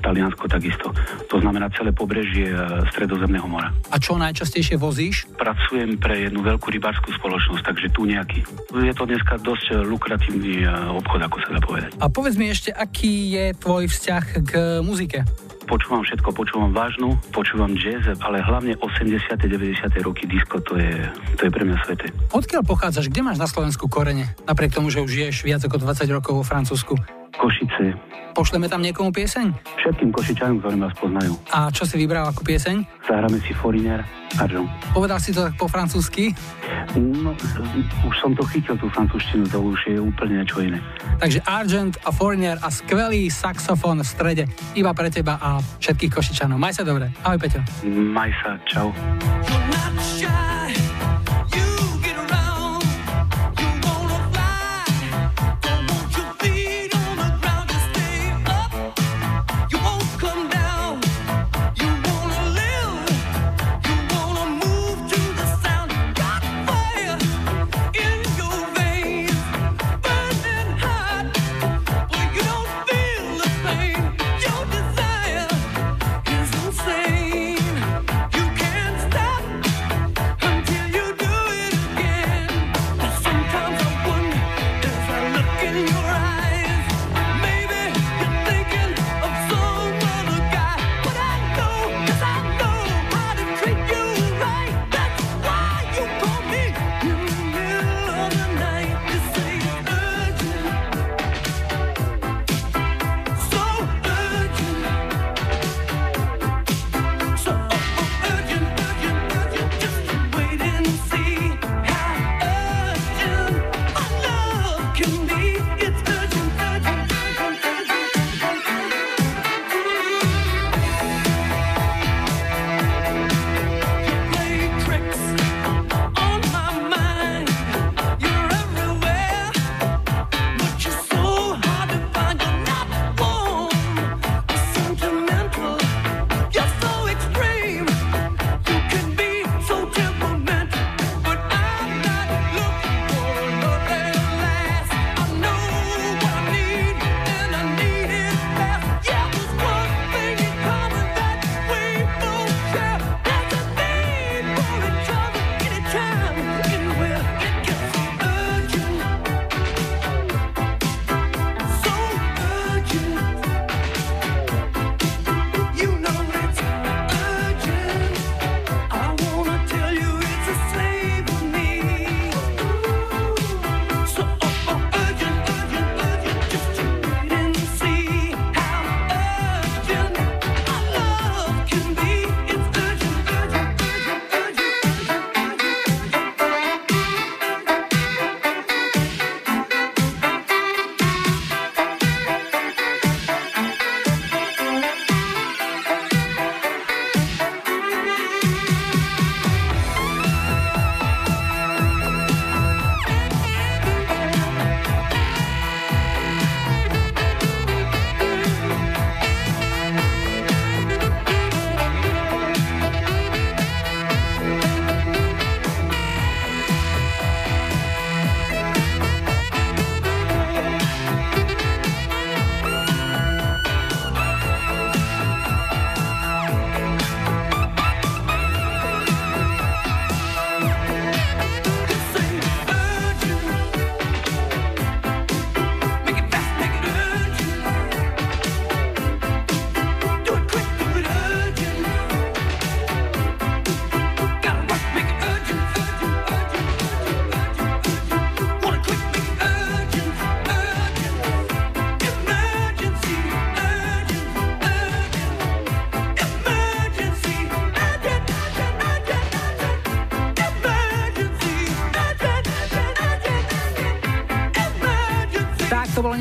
Taliansko takisto. To znamená celé pobrežie Stredozemného mora. A čo najčastejšie vozíš? Pracujem pre jednu veľkú rybárskú spoločnosť, takže tu nejaký. Je to dneska dosť lukratívny obchod, ako sa dá povedať. A povedz mi ešte, aký je tvoj vzťah k muzike? Počúvam všetko, počúvam vážnu, počúvam jazz, ale hlavne 80. 90. roky disco, to je, to je pre mňa sveté. Odkiaľ pochádzaš? Kde máš na Slovensku korene? Napriek tomu, že už žiješ viac ako 20 rokov vo Francúzsku. Košice. Pošleme tam niekomu pieseň? Všetkým košičanom, ktorí vás poznajú. A čo si vybral ako pieseň? Zahráme si Foreigner a John. Povedal si to tak po francúzsky? No, už som to chytil, tú francúzštinu, to už je úplne niečo iné. Takže Argent a Foreigner a skvelý saxofón v strede iba pre teba a všetkých košičanov. Maj sa dobre. Ahoj Peťo. Maj sa, čau. Last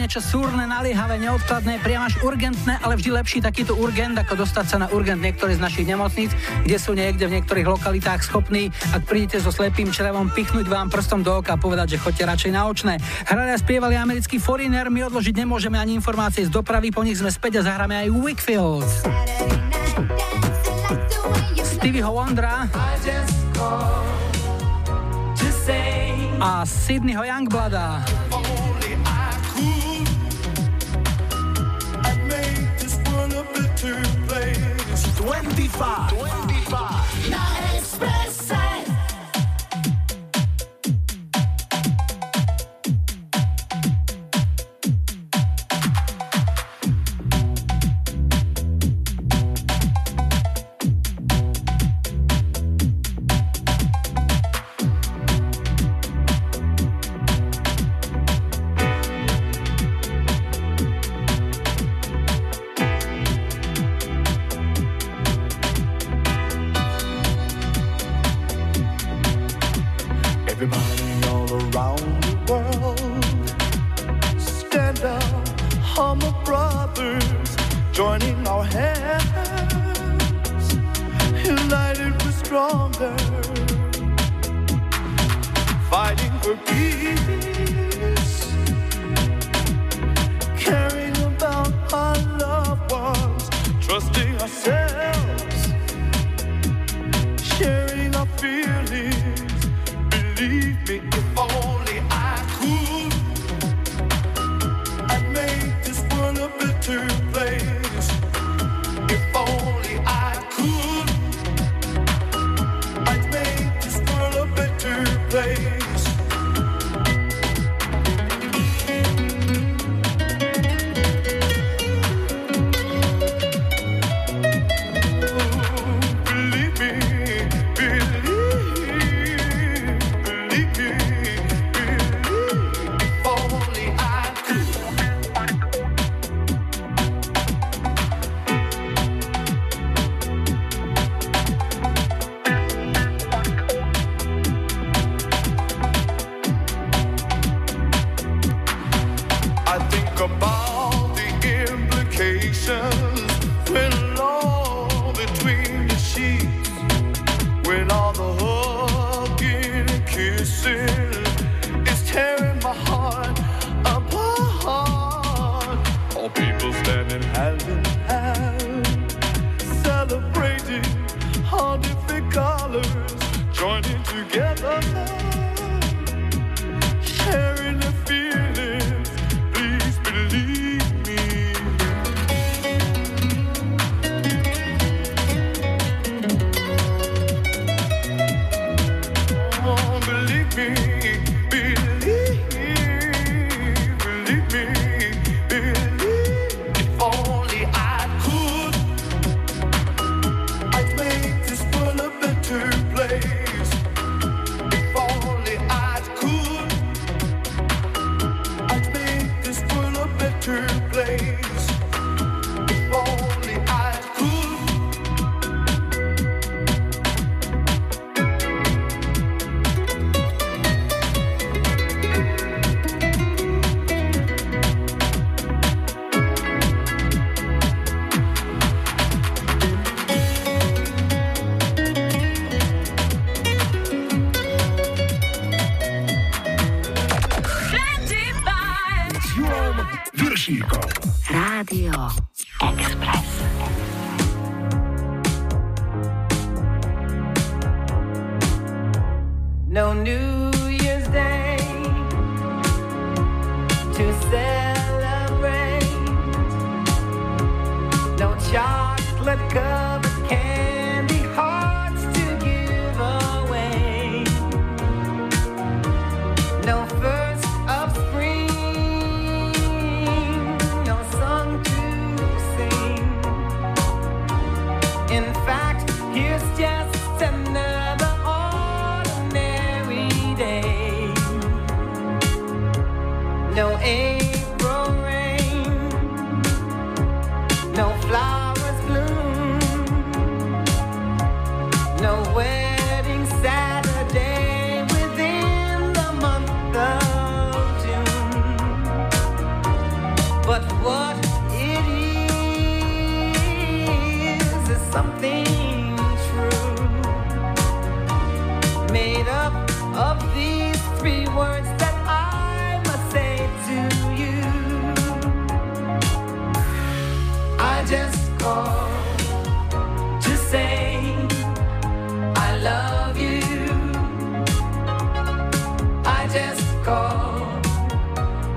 niečo súrne, naliehavé, neodkladné, priam až urgentné, ale vždy lepší takýto urgent, ako dostať sa na urgent niektorý z našich nemocníc, kde sú niekde v niektorých lokalitách schopní, ak prídete so slepým črevom, pichnúť vám prstom do oka a povedať, že chodte radšej na očné. Hrali a spievali americký Foreigner, my odložiť nemôžeme ani informácie z dopravy, po nich sme späť a zahráme aj Wickfield. Stevieho Wondra a Sydneyho Youngblada. five.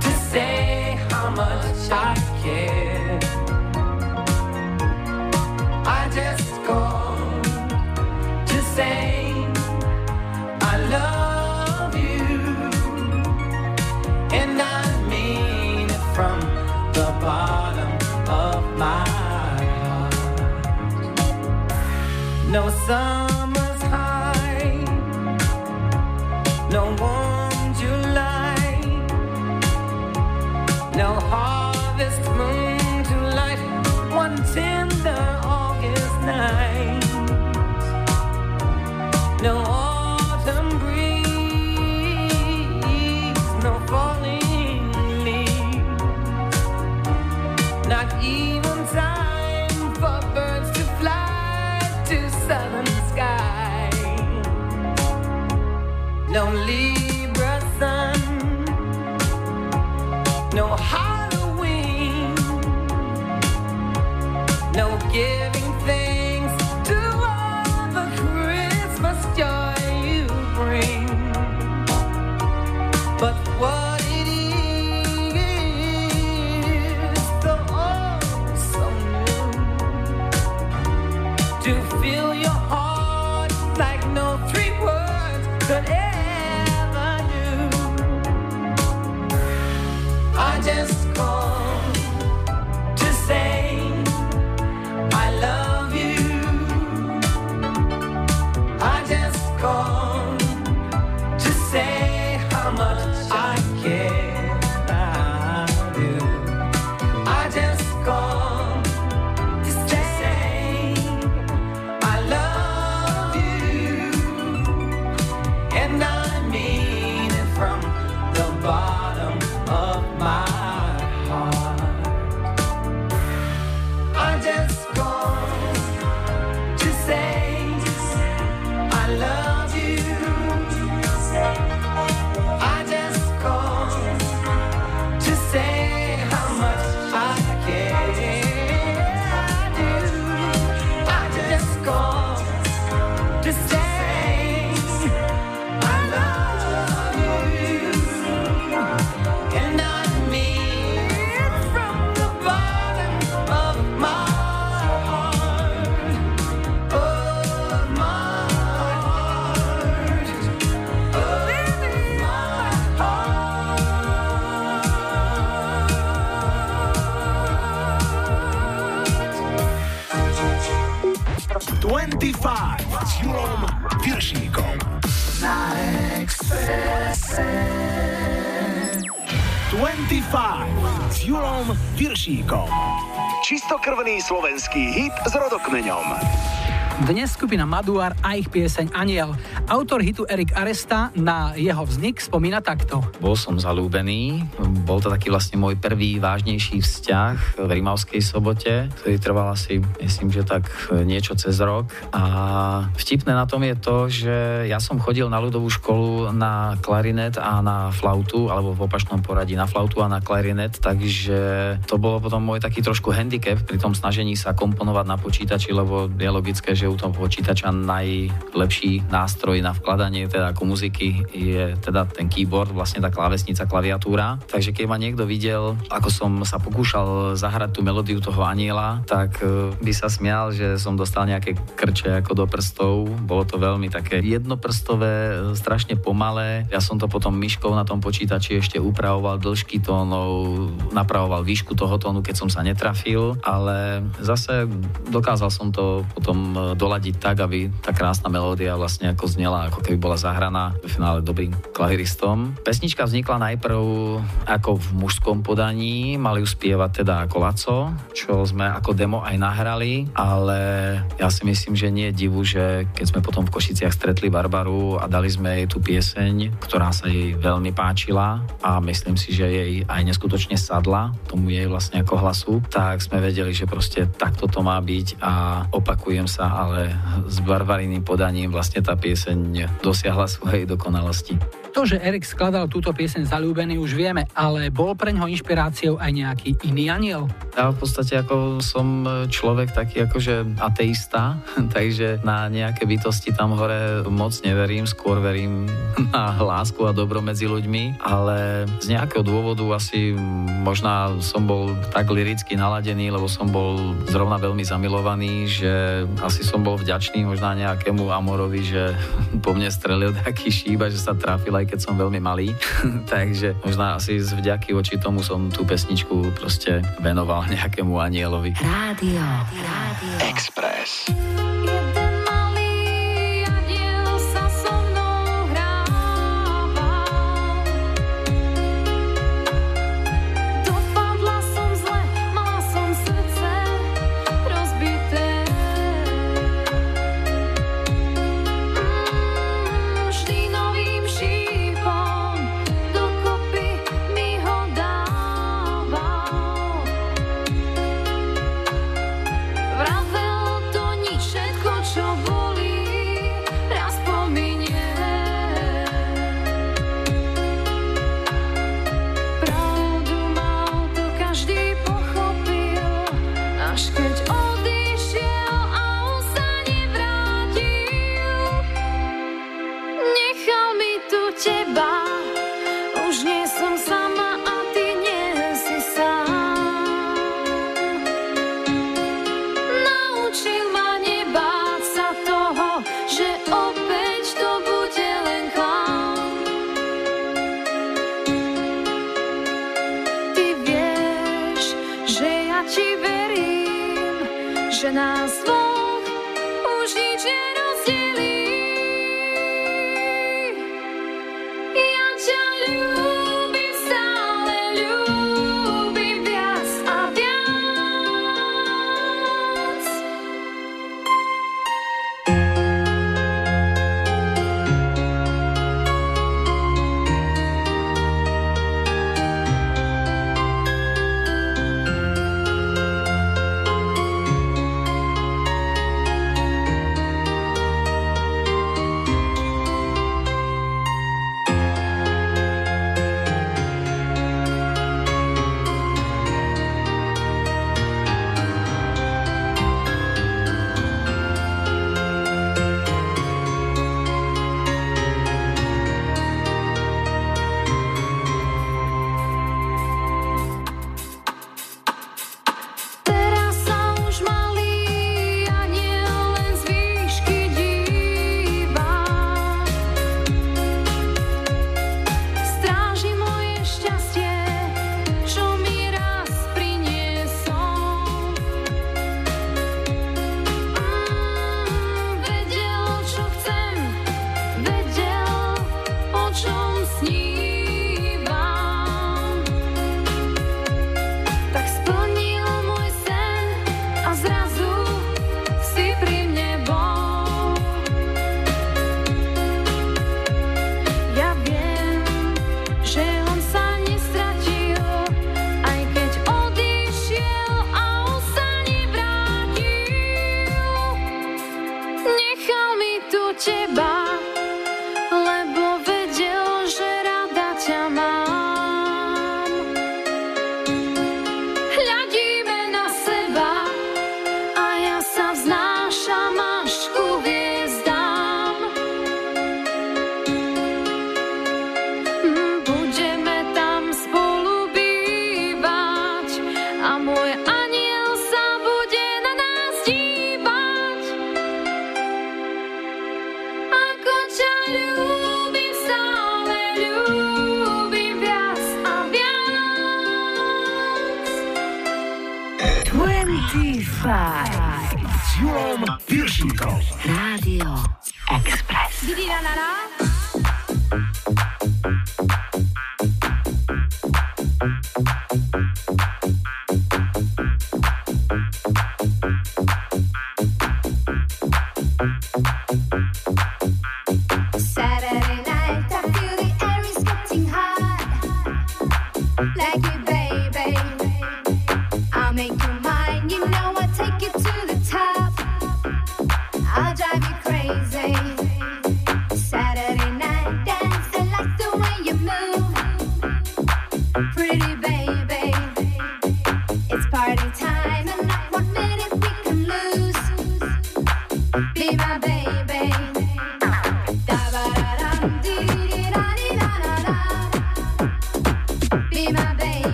to say how much I care. I just called to say I love you, and I mean it from the bottom of my heart. No, some. Julom Viršíkom. Čistokrvný slovenský hit s rodokmeňom. Dnes skupina Maduar a ich pieseň Aniel. Autor hitu Erik Aresta na jeho vznik spomína takto. Bol som zalúbený, bol to taký vlastne môj prvý vážnejší vzťah v Rimavskej sobote, ktorý trval asi, myslím, že tak niečo cez rok. A vtipné na tom je to, že ja som chodil na ľudovú školu na klarinet a na flautu, alebo v opačnom poradí na flautu a na klarinet, takže to bolo potom môj taký trošku handicap pri tom snažení sa komponovať na počítači, lebo je logické, že u toho počítača najlepší nástroj na vkladanie teda ako muziky je teda ten keyboard, vlastne tá klávesnica, klaviatúra. Takže keď ma niekto videl, ako som sa pokúšal zahrať tú melódiu toho aniela, tak e, by sa smial, že som dostal nejaké krče ako do prstov. Bolo to veľmi také jednoprstové, e, strašne pomalé. Ja som to potom myškou na tom počítači ešte upravoval dĺžky tónov, napravoval výšku toho tónu, keď som sa netrafil, ale zase dokázal som to potom e, doladiť tak, aby tá krásna melódia vlastne ako znela, ako keby bola zahraná v finále dobrým klaviristom. Pesnička vznikla najprv ako v mužskom podaní, mali ju spievať teda ako Laco, čo sme ako demo aj nahrali, ale ja si myslím, že nie je divu, že keď sme potom v Košiciach stretli Barbaru a dali sme jej tú pieseň, ktorá sa jej veľmi páčila a myslím si, že jej aj neskutočne sadla tomu jej vlastne ako hlasu, tak sme vedeli, že proste takto to má byť a opakujem sa, ale s barbariným podaním vlastne tá pieseň dosiahla svojej dokonalosti. To, že Erik skladal túto pieseň zalúbený už vieme, ale bol pre ňo inšpiráciou aj nejaký iný aniel? Ja v podstate ako som človek taký akože ateista, takže na nejaké bytosti tam hore moc neverím, skôr verím na lásku a dobro medzi ľuďmi, ale z nejakého dôvodu asi možná som bol tak liricky naladený, lebo som bol zrovna veľmi zamilovaný, že asi som som bol vďačný možná nejakému Amorovi, že po mne strelil taký šíba, že sa trafil aj keď som veľmi malý. Takže možná asi z vďaky voči tomu som tú pesničku proste venoval nejakému anielovi. Rádio, rádio. Express. že nás tvoj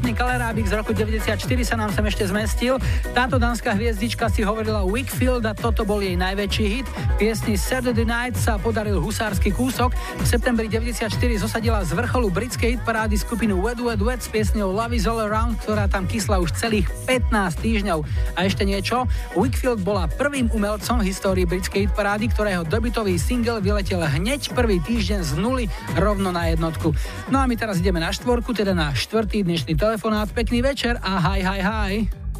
letný kalerábik z roku 94 sa nám sem ešte zmestil. Táto dánska hviezdička si hovorila Wickfield a toto bol jej najväčší hit. Piesni Saturday Night sa podaril husársky kúsok. V septembri 94 zosadila z vrcholu britskej hitparády skupinu Wet Wet Wet s piesňou Love is All Around, ktorá tam kysla už celých 15 týždňov. A ešte niečo, Wickfield bola prvým umelcom v histórii britskej hitparády, ktorého debutový single vyletel hneď prvý týždeň z nuly rovno na jednotku. No a my teraz ideme na štvorku, teda na štvrtý dnešný telefonát. Pekný večer a hi, hi, hi.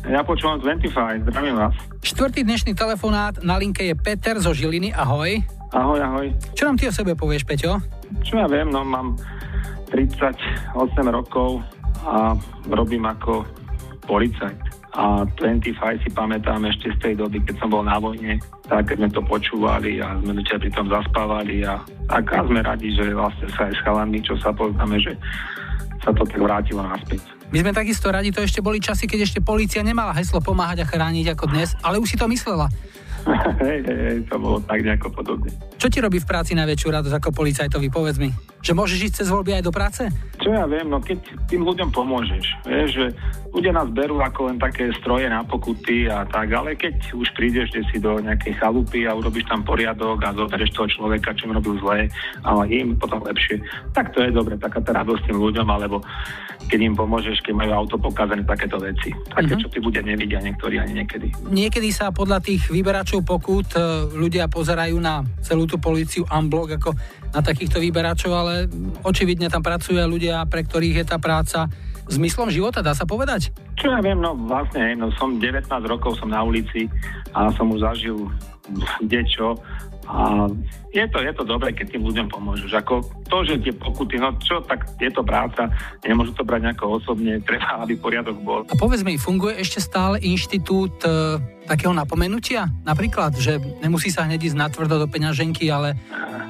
Ja počúvam 25, zdravím vás. Štvrtý dnešný telefonát, na linke je Peter zo Žiliny, ahoj. Ahoj, ahoj. Čo nám ty o sebe povieš, Peťo? Čo ja viem, no mám 38 rokov a robím ako policajt. A 25 si pamätám ešte z tej doby, keď som bol na vojne, tak keď sme to počúvali a sme večer pri tom zaspávali a tak a sme radi, že vlastne sa aj s chalami, čo sa poznáme, že sa to tak vrátilo naspäť. My sme takisto radi, to ešte boli časy, keď ešte polícia nemala heslo pomáhať a chrániť ako dnes, ale už si to myslela. hej, hej, hej, to bolo tak nejako podobne. Čo ti robí v práci najväčšiu radosť ako policajtovi, povedz mi? Že môžeš ísť cez voľby aj do práce? Čo ja viem, no keď tým ľuďom pomôžeš, vieš, že ľudia nás berú ako len také stroje na pokuty a tak, ale keď už prídeš kde si do nejakej chalupy a urobíš tam poriadok a zoberieš toho človeka, čo im robil zlé, ale im potom lepšie, tak to je dobre, taká tá radosť tým ľuďom, alebo keď im pomôžeš, keď majú auto pokazané, takéto veci. Také, Mhm. čo tí ľudia nevidia niektorí ani niekedy. Niekedy sa podľa tých vyberačov pokút e, ľudia pozerajú na celú tú políciu unblock ako na takýchto vyberačov, ale očividne tam pracujú ľudia, pre ktorých je tá práca zmyslom života, dá sa povedať? Čo ja viem, no vlastne, no som 19 rokov som na ulici a som už zažil dečo a je to, je to dobré, keď tým ľuďom pomôžeš. Ako to, že tie pokuty, no čo, tak je to práca, nemôžu to brať nejako osobne, treba, aby poriadok bol. A povedz mi, funguje ešte stále inštitút e, takého napomenutia? Napríklad, že nemusí sa hneď ísť natvrdo do peňaženky, ale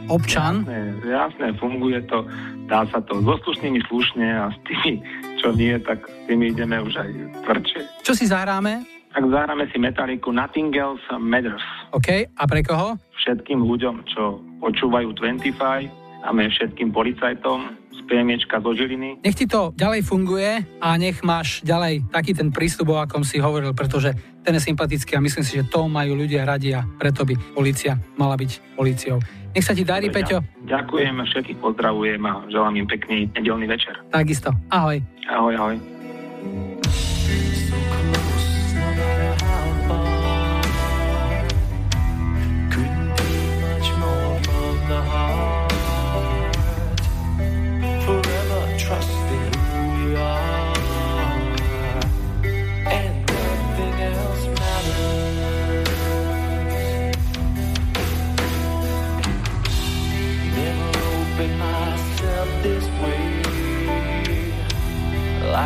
občan? Jasné, jasné, funguje to, dá sa to so slušnými slušne a s tými, čo nie, tak s tými ideme už aj tvrdšie. Čo si zahráme? Tak zahráme si metaliku Nothing Else Matters. OK, a pre koho? Všetkým ľuďom, čo počúvajú 25, a my všetkým policajtom z PMEčka zo Žiliny. Nech ti to ďalej funguje a nech máš ďalej taký ten prístup, o akom si hovoril, pretože ten je sympatický a myslím si, že to majú ľudia radi a preto by policia mala byť policiou. Nech sa ti darí, Peťo. Ďakujem, všetkých pozdravujem a želám im pekný nedelný večer. Takisto. Ahoj. Ahoj, ahoj.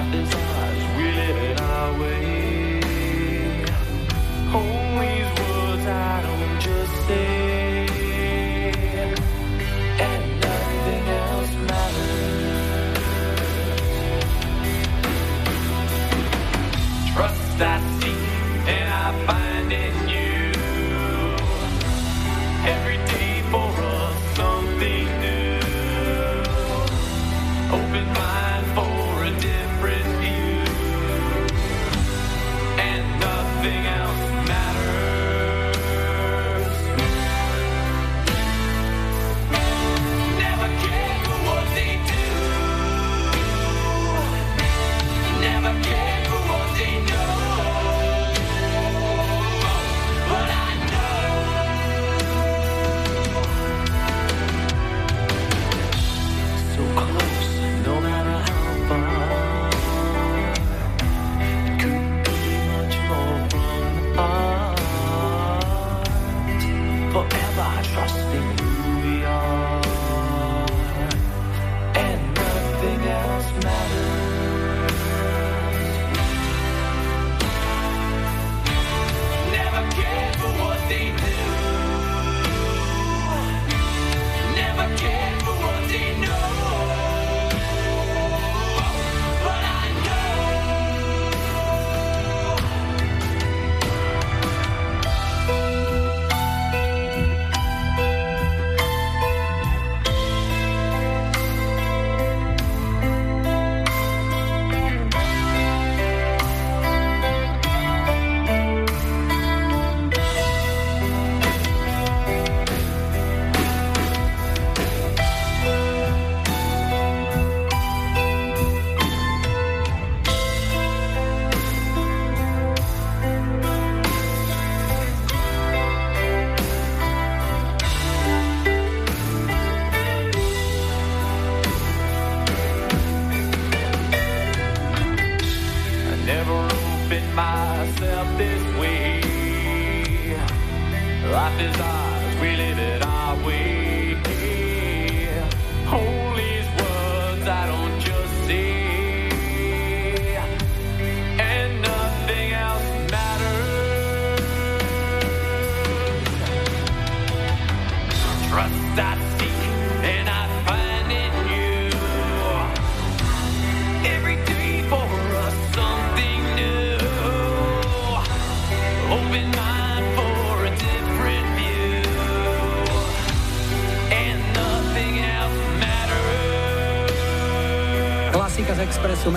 happens.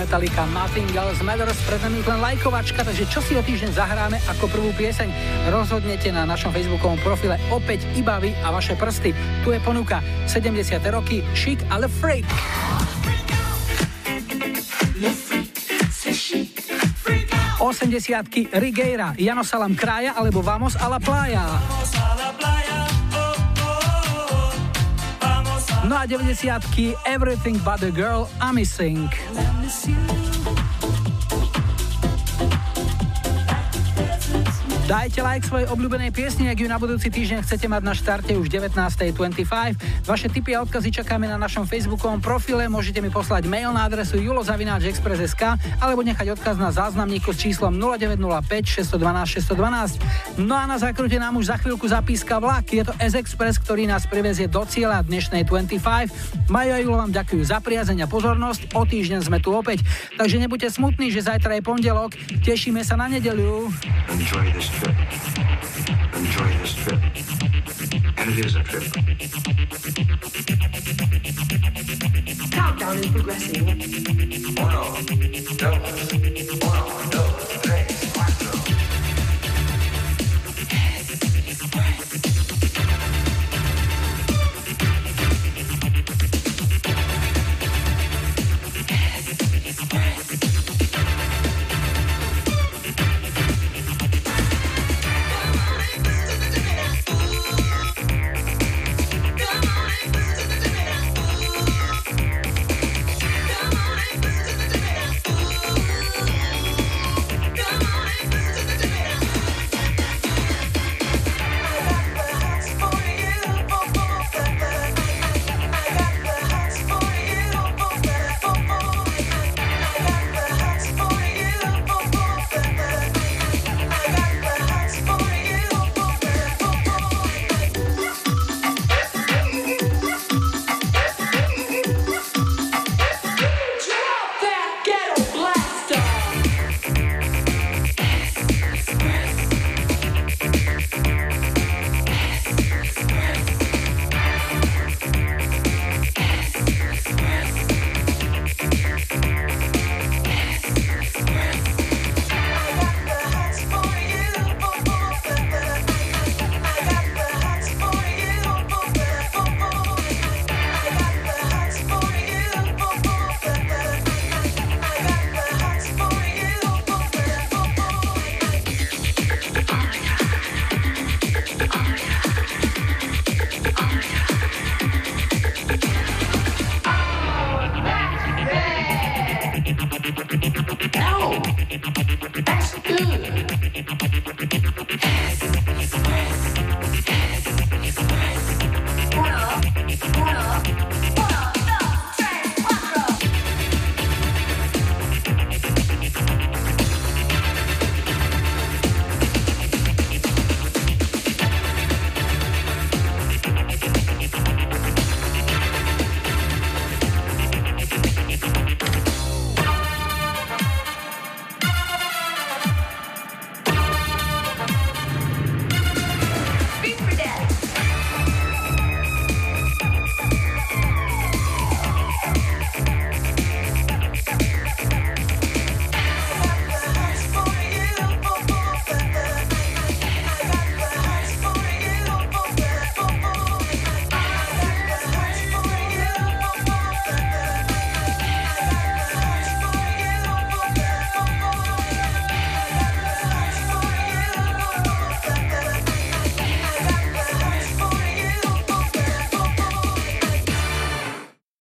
Metallica Nothing Else Matters, pred nami len lajkovačka, takže čo si o týždeň zahráme ako prvú pieseň, rozhodnete na našom facebookovom profile opäť iba vy a vaše prsty. Tu je ponuka 70. roky Chic ale Freak. 80 Rigueira, Jano Salam Kraja alebo Vamos a la Playa. No a 90 Everything but a Girl, I'm Missing. Dajte like svojej obľúbenej piesni, ak ju na budúci týždeň chcete mať na štarte už 19.25. Vaše tipy a odkazy čakáme na našom facebookovom profile. Môžete mi poslať mail na adresu julozavináčexpress.sk alebo nechať odkaz na záznamníku s číslom 0905 612 612. No a na zakrute nám už za chvíľku zapíska vlak. Je to S-Express, ktorý nás privezie do cieľa dnešnej 25. Majo a Julo vám ďakujú za priazeň a pozornosť. O týždeň sme tu opäť. Takže nebuďte smutní, že zajtra je pondelok. Tešíme sa na nedeliu. Enjoy this trip. Enjoy this trip. And it is a trip. Countdown is progressing. Uno, dos, uno, dos.